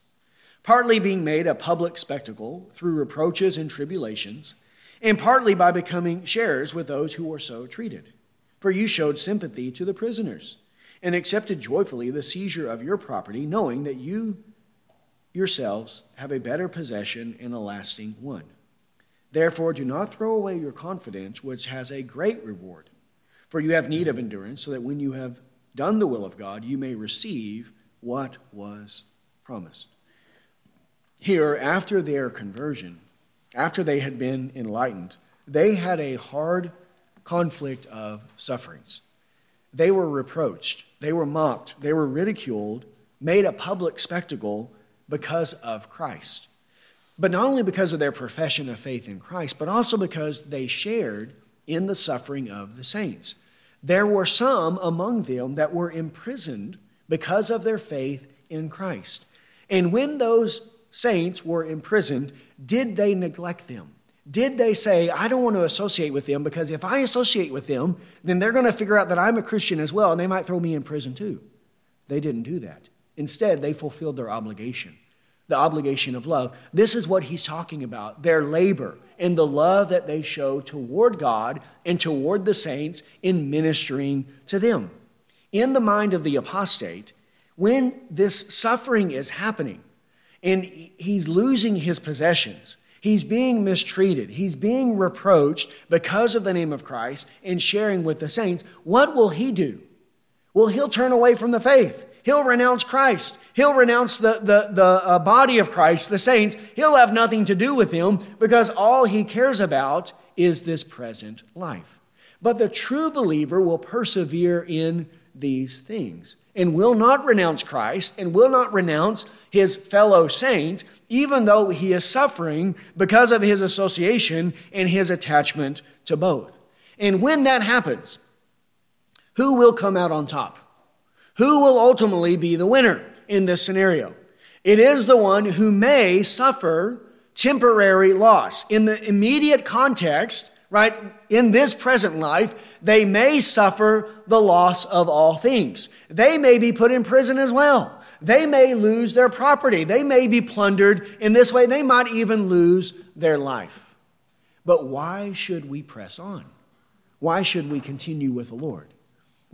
partly being made a public spectacle through reproaches and tribulations, and partly by becoming sharers with those who were so treated. For you showed sympathy to the prisoners and accepted joyfully the seizure of your property, knowing that you yourselves have a better possession and a lasting one. Therefore, do not throw away your confidence, which has a great reward. For you have need of endurance, so that when you have done the will of God, you may receive what was promised. Here, after their conversion, after they had been enlightened, they had a hard conflict of sufferings. They were reproached, they were mocked, they were ridiculed, made a public spectacle because of Christ. But not only because of their profession of faith in Christ, but also because they shared in the suffering of the saints. There were some among them that were imprisoned because of their faith in Christ. And when those saints were imprisoned, did they neglect them? Did they say, I don't want to associate with them because if I associate with them, then they're going to figure out that I'm a Christian as well and they might throw me in prison too? They didn't do that. Instead, they fulfilled their obligation, the obligation of love. This is what he's talking about their labor and the love that they show toward God and toward the saints in ministering to them. In the mind of the apostate, when this suffering is happening and he's losing his possessions, He's being mistreated. He's being reproached because of the name of Christ and sharing with the saints. What will he do? Well, he'll turn away from the faith. He'll renounce Christ. He'll renounce the, the, the uh, body of Christ, the saints. He'll have nothing to do with them because all he cares about is this present life. But the true believer will persevere in these things and will not renounce Christ and will not renounce his fellow saints, even though he is suffering because of his association and his attachment to both. And when that happens, who will come out on top? Who will ultimately be the winner in this scenario? It is the one who may suffer temporary loss. In the immediate context, right, in this present life, they may suffer the loss of all things. They may be put in prison as well. They may lose their property. They may be plundered in this way. They might even lose their life. But why should we press on? Why should we continue with the Lord?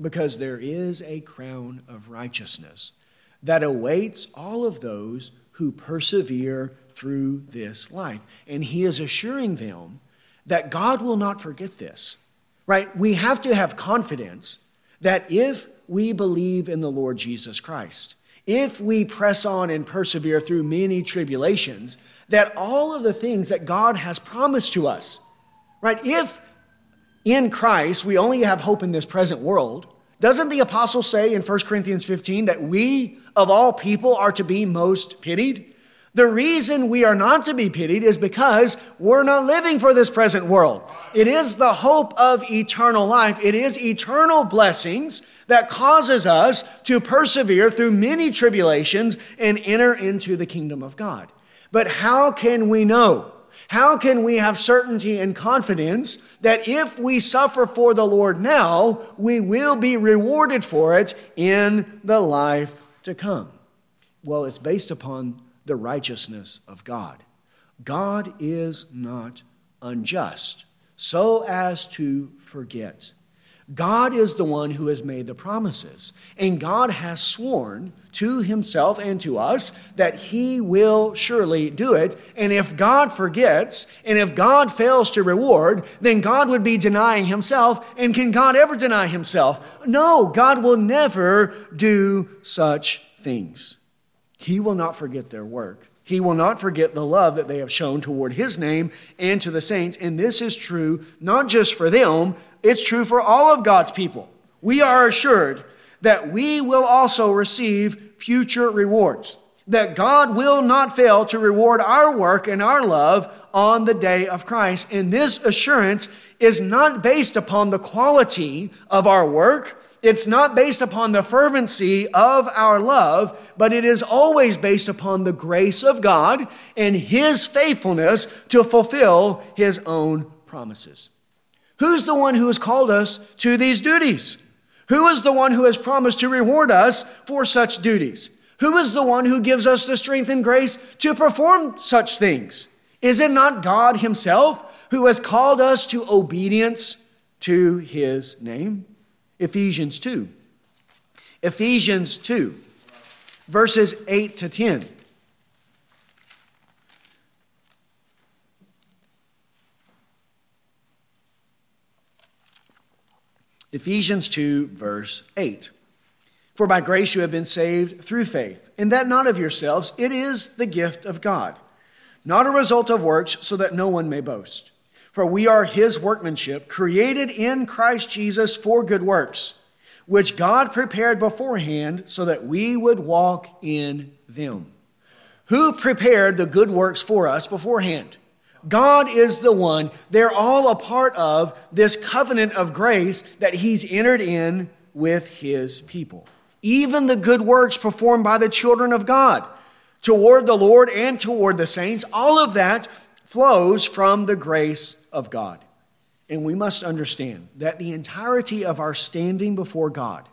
Because there is a crown of righteousness that awaits all of those who persevere through this life. And he is assuring them that God will not forget this, right? We have to have confidence that if we believe in the Lord Jesus Christ, if we press on and persevere through many tribulations, that all of the things that God has promised to us, right? If in Christ, we only have hope in this present world. Doesn't the apostle say in 1 Corinthians 15 that we, of all people, are to be most pitied? The reason we are not to be pitied is because we're not living for this present world. It is the hope of eternal life. It is eternal blessings that causes us to persevere through many tribulations and enter into the kingdom of God. But how can we know How can we have certainty and confidence that if we suffer for the Lord now, we will be rewarded for it in the life to come? Well, it's based upon the righteousness of God. God is not unjust, so as to forget. God is the one who has made the promises, and God has sworn to himself and to us that he will surely do it. And if God forgets, and if God fails to reward, then God would be denying himself. And can God ever deny himself? No, God will never do such things. He will not forget their work. He will not forget the love that they have shown toward his name and to the saints. And this is true not just for them, it's true for all of God's people. We are assured that we will also receive future rewards, that God will not fail to reward our work and our love on the day of Christ. And this assurance is not based upon the quality of our work. It's not based upon the fervency of our love, but it is always based upon the grace of God and His faithfulness to fulfill His own promises. Who's the one who has called us to these duties? Who is the one who has promised to reward us for such duties? Who is the one who gives us the strength and grace to perform such things? Is it not God Himself who has called us to obedience to His name? Ephesians 2. Ephesians 2, verses 8 to 10. Ephesians 2, verse 8. For by grace you have been saved through faith, and that not of yourselves, it is the gift of God, not a result of works, so that no one may boast. For we are his workmanship, created in Christ Jesus for good works, which God prepared beforehand so that we would walk in them. Who prepared the good works for us beforehand? God is the one. They're all a part of this covenant of grace that He's entered in with His people. Even the good works performed by the children of God toward the Lord and toward the saints, all of that flows from the grace of God. And we must understand that the entirety of our standing before God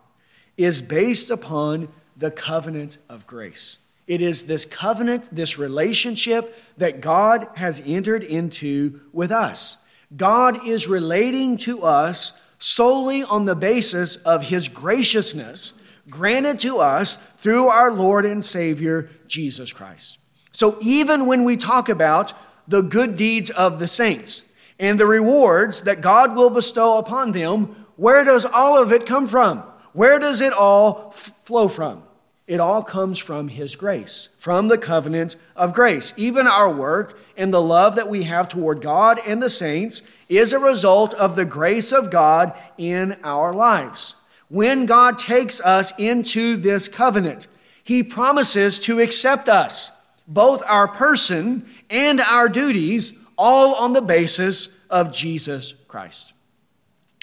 is based upon the covenant of grace. It is this covenant, this relationship that God has entered into with us. God is relating to us solely on the basis of his graciousness granted to us through our Lord and Savior, Jesus Christ. So even when we talk about the good deeds of the saints and the rewards that God will bestow upon them, where does all of it come from? Where does it all f- flow from? It all comes from His grace, from the covenant of grace. Even our work and the love that we have toward God and the saints is a result of the grace of God in our lives. When God takes us into this covenant, He promises to accept us, both our person and our duties, all on the basis of Jesus Christ.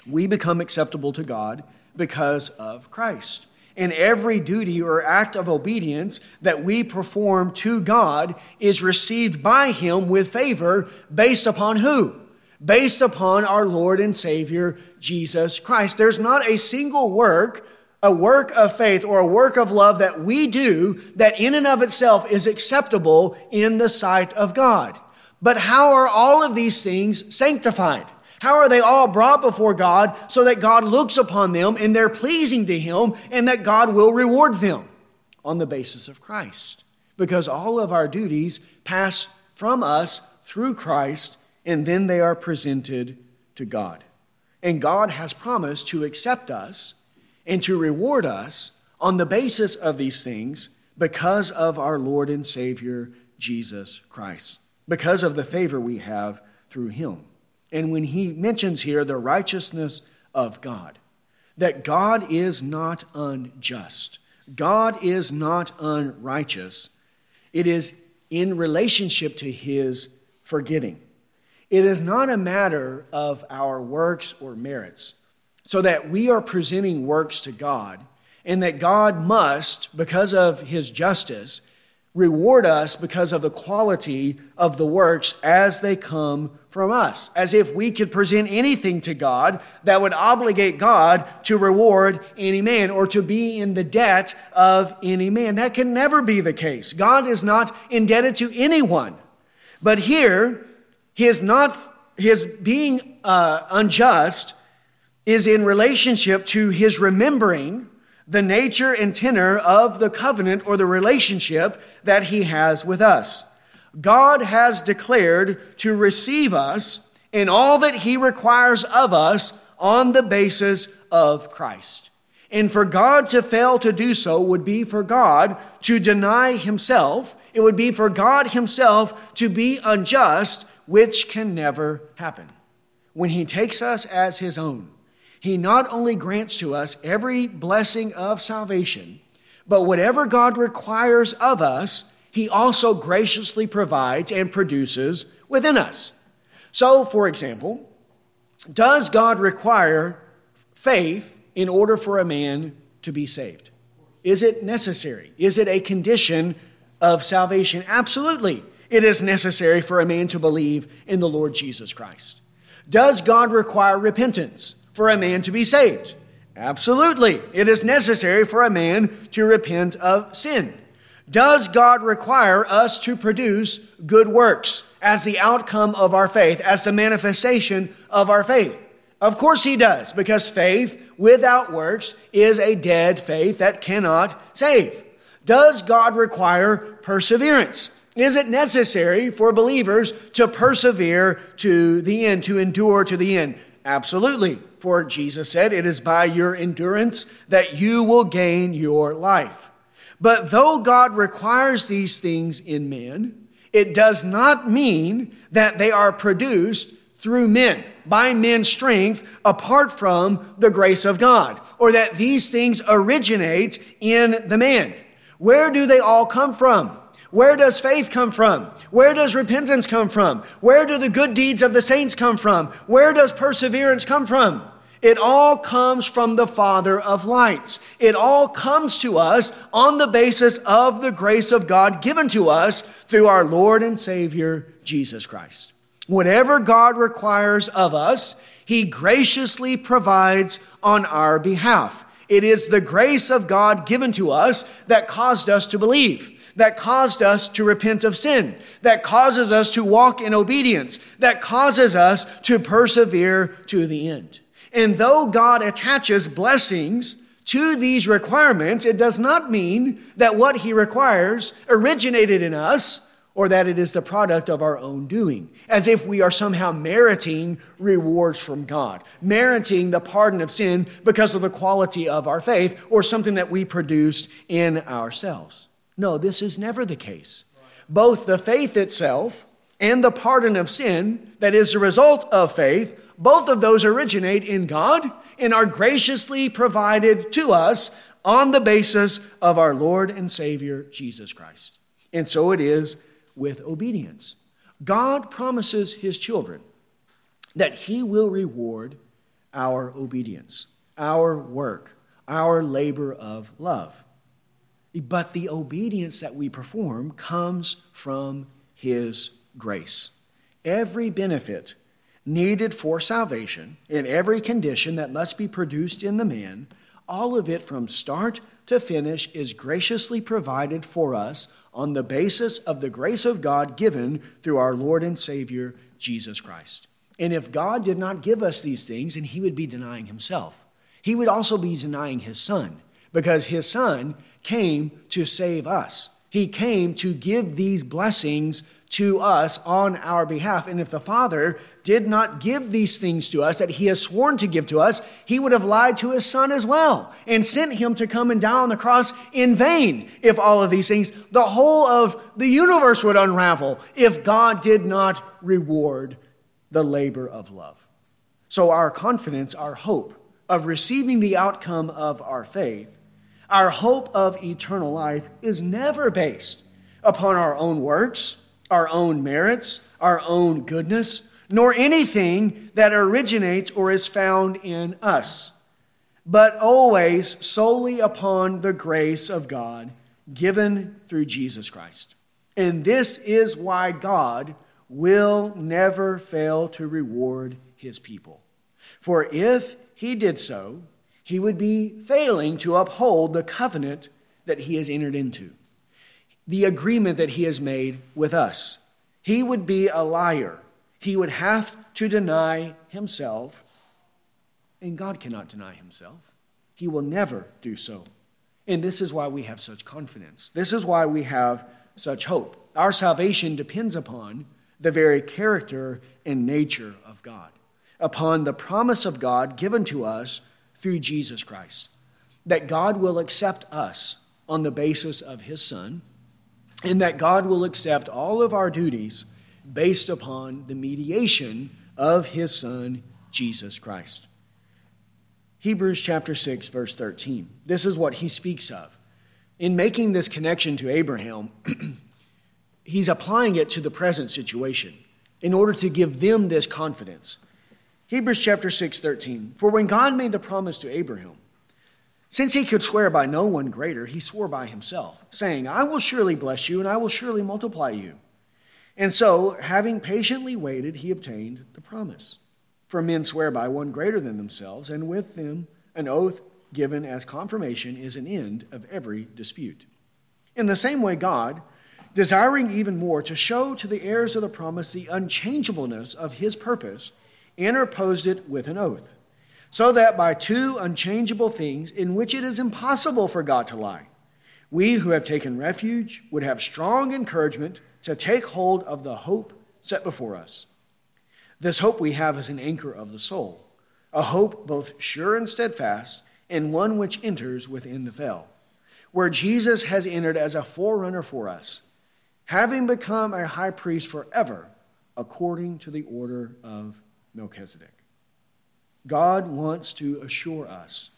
We become acceptable to God because of Christ and every duty or act of obedience that we perform to God is received by Him with favor based upon who? Based upon our Lord and Savior, Jesus Christ. There's not a single work, a work of faith or a work of love that we do that in and of itself is acceptable in the sight of God. But how are all of these things sanctified? How are they all brought before God so that God looks upon them and they're pleasing to Him and that God will reward them? On the basis of Christ. Because all of our duties pass from us through Christ and then they are presented to God. And God has promised to accept us and to reward us on the basis of these things because of our Lord and Savior, Jesus Christ, because of the favor we have through Him. And when he mentions here the righteousness of God, that God is not unjust, God is not unrighteous, it is in relationship to his forgetting. It is not a matter of our works or merits, so that we are presenting works to God, and that God must, because of his justice, reward us because of the quality of the works as they come from us, as if we could present anything to God that would obligate God to reward any man or to be in the debt of any man. That can never be the case. God is not indebted to anyone. But here, his not his being uh, unjust is in relationship to his remembering the nature and tenor of the covenant or the relationship that he has with us. God has declared to receive us in all that he requires of us on the basis of Christ. And for God to fail to do so would be for God to deny himself. It would be for God himself to be unjust, which can never happen. When he takes us as his own, he not only grants to us every blessing of salvation, but whatever God requires of us, He also graciously provides and produces within us. So, for example, does God require faith in order for a man to be saved? Is it necessary? Is it a condition of salvation? Absolutely. It is necessary for a man to believe in the Lord Jesus Christ. Does God require repentance? For a man to be saved? Absolutely. It is necessary for a man to repent of sin. Does God require us to produce good works as the outcome of our faith, as the manifestation of our faith? Of course he does, because faith without works is a dead faith that cannot save. Does God require perseverance? Is it necessary for believers to persevere to the end, to endure to the end? Absolutely. For Jesus said, It is by your endurance that you will gain your life. But though God requires these things in men, it does not mean that they are produced through men, by men's strength, apart from the grace of God, or that these things originate in the man. Where do they all come from? Where does faith come from? Where does repentance come from? Where do the good deeds of the saints come from? Where does perseverance come from? It all comes from the Father of lights. It all comes to us on the basis of the grace of God given to us through our Lord and Savior, Jesus Christ. Whatever God requires of us, He graciously provides on our behalf. It is the grace of God given to us that caused us to believe that caused us to repent of sin, that causes us to walk in obedience, that causes us to persevere to the end. And though God attaches blessings to these requirements, it does not mean that what He requires originated in us or that it is the product of our own doing, as if we are somehow meriting rewards from God, meriting the pardon of sin because of the quality of our faith or something that we produced in ourselves. No, this is never the case. Both the faith itself and the pardon of sin that is the result of faith, both of those originate in God and are graciously provided to us on the basis of our Lord and Savior, Jesus Christ. And so it is with obedience. God promises his children that he will reward our obedience, our work, our labor of love. But the obedience that we perform comes from His grace. Every benefit needed for salvation in every condition that must be produced in the man, all of it from start to finish is graciously provided for us on the basis of the grace of God given through our Lord and Savior, Jesus Christ. And if God did not give us these things, then he would be denying himself. He would also be denying his son because his son came to save us. He came to give these blessings to us on our behalf. And if the Father did not give these things to us that He has sworn to give to us, He would have lied to His Son as well and sent Him to come and die on the cross in vain. If all of these things, the whole of the universe would unravel if God did not reward the labor of love. So, our confidence, our hope of receiving the outcome of our faith our hope of eternal life is never based upon our own works, our own merits, our own goodness, nor anything that originates or is found in us, but always solely upon the grace of God given through Jesus Christ. And this is why God will never fail to reward his people. For if he did so, he would be failing to uphold the covenant that he has entered into, the agreement that he has made with us. He would be a liar. He would have to deny himself, and God cannot deny himself. He will never do so. And this is why we have such confidence. This is why we have such hope. Our salvation depends upon the very character and nature of God, upon the promise of God given to us through Jesus Christ, that God will accept us on the basis of his Son, and that God will accept all of our duties based upon the mediation of his Son, Jesus Christ. Hebrews chapter 6, verse 13. This is what he speaks of. In making this connection to Abraham, he's applying it to the present situation in order to give them this confidence. Hebrews chapter 6, 13. For when God made the promise to Abraham, since he could swear by no one greater, he swore by himself, saying, I will surely bless you, and I will surely multiply you. And so, having patiently waited, he obtained the promise. For men swear by one greater than themselves, and with them an oath given as confirmation is an end of every dispute. In the same way, God, desiring even more to show to the heirs of the promise the unchangeableness of his purpose, interposed it with an oath, so that by two unchangeable things in which it is impossible for God to lie, we who have taken refuge would have strong encouragement to take hold of the hope set before us. This hope we have is an anchor of the soul, a hope both sure and steadfast, and one which enters within the veil, where Jesus has entered as a forerunner for us, having become a high priest forever, according to the order of Melchizedek. God wants to assure us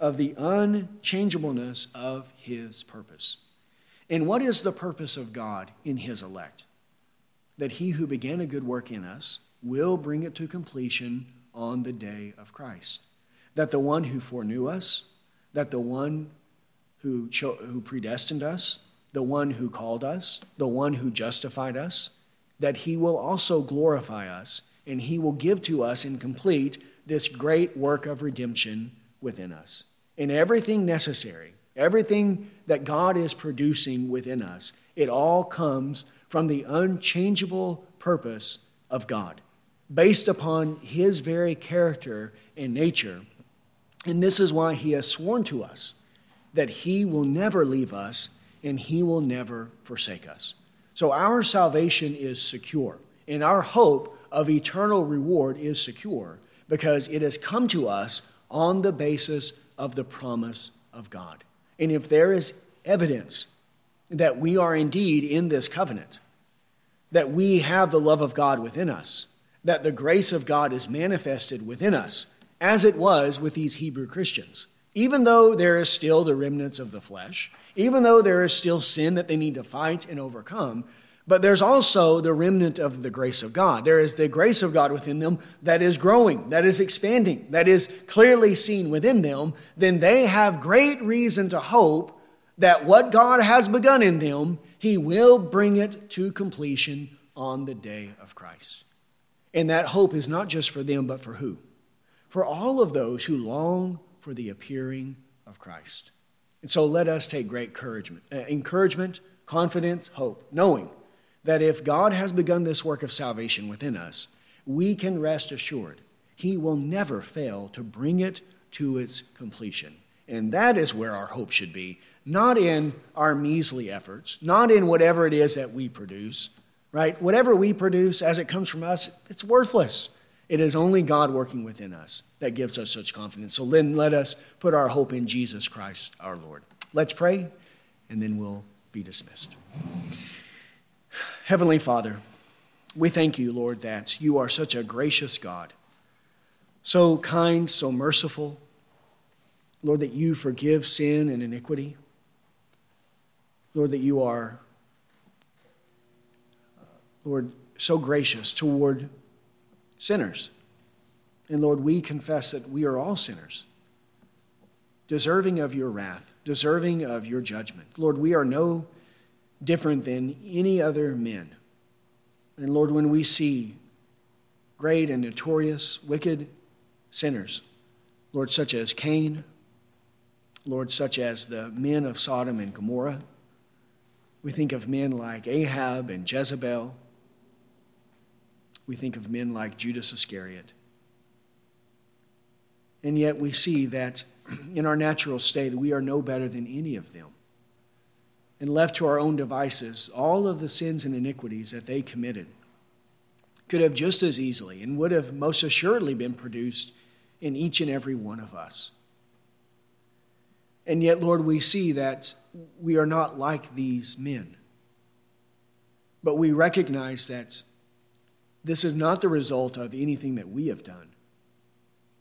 of the unchangeableness of his purpose. And what is the purpose of God in his elect? That he who began a good work in us will bring it to completion on the day of Christ. That the one who foreknew us, that the one who, cho- who predestined us, the one who called us, the one who justified us, that he will also glorify us and he will give to us and complete this great work of redemption within us. And everything necessary, everything that God is producing within us, it all comes from the unchangeable purpose of God based upon his very character and nature. And this is why he has sworn to us that he will never leave us and he will never forsake us. So our salvation is secure, and our hope of eternal reward is secure because it has come to us on the basis of the promise of God. And if there is evidence that we are indeed in this covenant, that we have the love of God within us, that the grace of God is manifested within us, as it was with these Hebrew Christians. Even though there is still the remnants of the flesh, even though there is still sin that they need to fight and overcome, but there's also the remnant of the grace of God. There is the grace of God within them that is growing, that is expanding, that is clearly seen within them. Then they have great reason to hope that what God has begun in them, He will bring it to completion on the day of Christ. And that hope is not just for them, but for who? For all of those who long for the appearing of Christ. And so let us take great encouragement, uh, encouragement, confidence, hope, knowing that if God has begun this work of salvation within us, we can rest assured He will never fail to bring it to its completion. And that is where our hope should be, not in our measly efforts, not in whatever it is that we produce, right? Whatever we produce as it comes from us, it's worthless. It is only God working within us that gives us such confidence. So then let us put our hope in Jesus Christ our Lord. Let's pray, and then we'll be dismissed. Heavenly Father, we thank you, Lord, that you are such a gracious God, so kind, so merciful. Lord, that you forgive sin and iniquity. Lord, that you are Lord, so gracious toward sinners. And Lord, we confess that we are all sinners, deserving of your wrath, deserving of your judgment. Lord, we are no different than any other men. And Lord, when we see great and notorious, wicked sinners, Lord, such as Cain, Lord, such as the men of Sodom and Gomorrah, we think of men like Ahab and Jezebel. We think of men like Judas Iscariot. And yet we see that in our natural state, we are no better than any of them. And left to our own devices, all of the sins and iniquities that they committed could have just as easily and would have most assuredly been produced in each and every one of us. And yet, Lord, we see that we are not like these men. But we recognize that this is not the result of anything that we have done.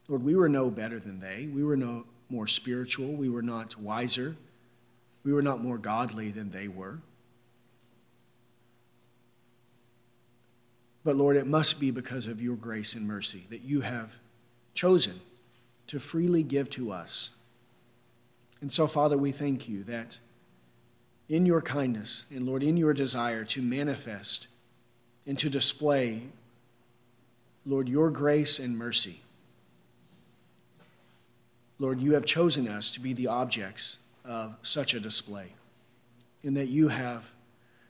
Lord, we were no better than they. We were no more spiritual. We were not wiser. We were not more godly than they were. But Lord, it must be because of your grace and mercy that you have chosen to freely give to us and so, Father, we thank you that in your kindness and, Lord, in your desire to manifest and to display, Lord, your grace and mercy, Lord, you have chosen us to be the objects of such a display, in that you have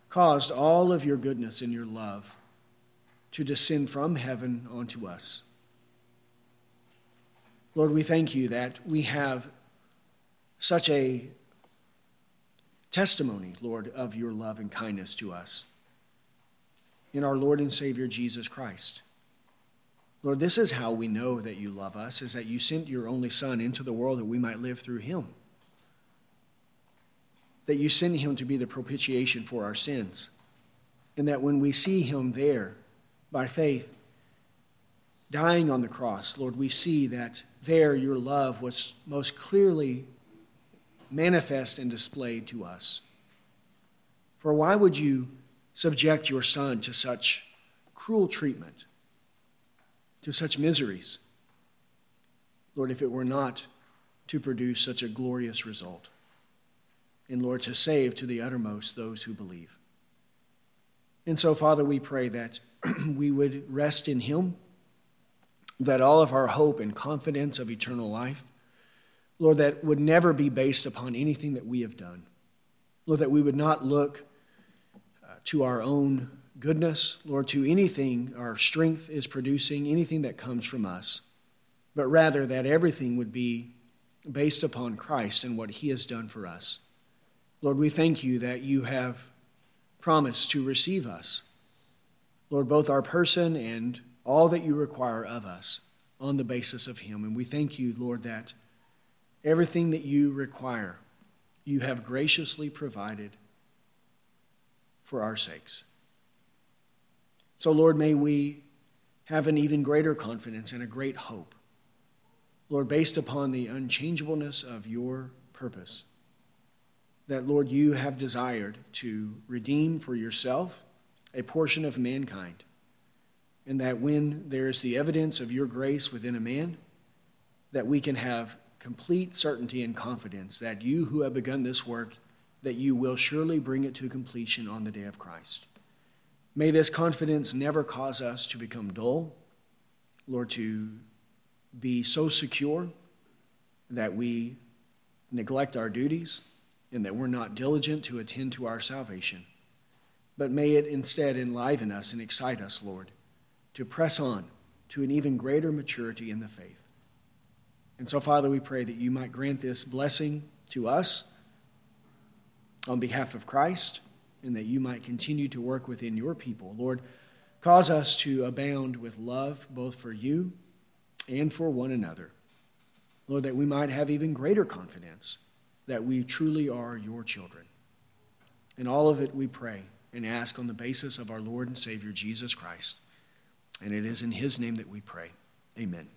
caused all of your goodness and your love to descend from heaven onto us. Lord, we thank you that we have such a testimony, Lord, of your love and kindness to us in our Lord and Savior Jesus Christ. Lord, this is how we know that you love us, is that you sent your only Son into the world that we might live through him. That you send him to be the propitiation for our sins. And that when we see him there by faith, dying on the cross, Lord, we see that there your love was most clearly manifest and displayed to us. For why would you subject your son to such cruel treatment, to such miseries? Lord, if it were not to produce such a glorious result, and Lord, to save to the uttermost those who believe. And so, Father, we pray that we would rest in Him, that all of our hope and confidence of eternal life Lord, that would never be based upon anything that we have done. Lord, that we would not look uh, to our own goodness, Lord, to anything our strength is producing, anything that comes from us, but rather that everything would be based upon Christ and what He has done for us. Lord, we thank you that you have promised to receive us. Lord, both our person and all that you require of us on the basis of Him. And we thank you, Lord, that. Everything that you require, you have graciously provided for our sakes. So, Lord, may we have an even greater confidence and a great hope, Lord, based upon the unchangeableness of your purpose. That, Lord, you have desired to redeem for yourself a portion of mankind. And that when there is the evidence of your grace within a man, that we can have complete certainty and confidence that you who have begun this work, that you will surely bring it to completion on the day of Christ. May this confidence never cause us to become dull, Lord, to be so secure that we neglect our duties and that we're not diligent to attend to our salvation. But may it instead enliven us and excite us, Lord, to press on to an even greater maturity in the faith. And so, Father, we pray that you might grant this blessing to us on behalf of Christ and that you might continue to work within your people. Lord, cause us to abound with love both for you and for one another. Lord, that we might have even greater confidence that we truly are your children. In all of it, we pray and ask on the basis of our Lord and Savior Jesus Christ. And it is in his name that we pray. Amen.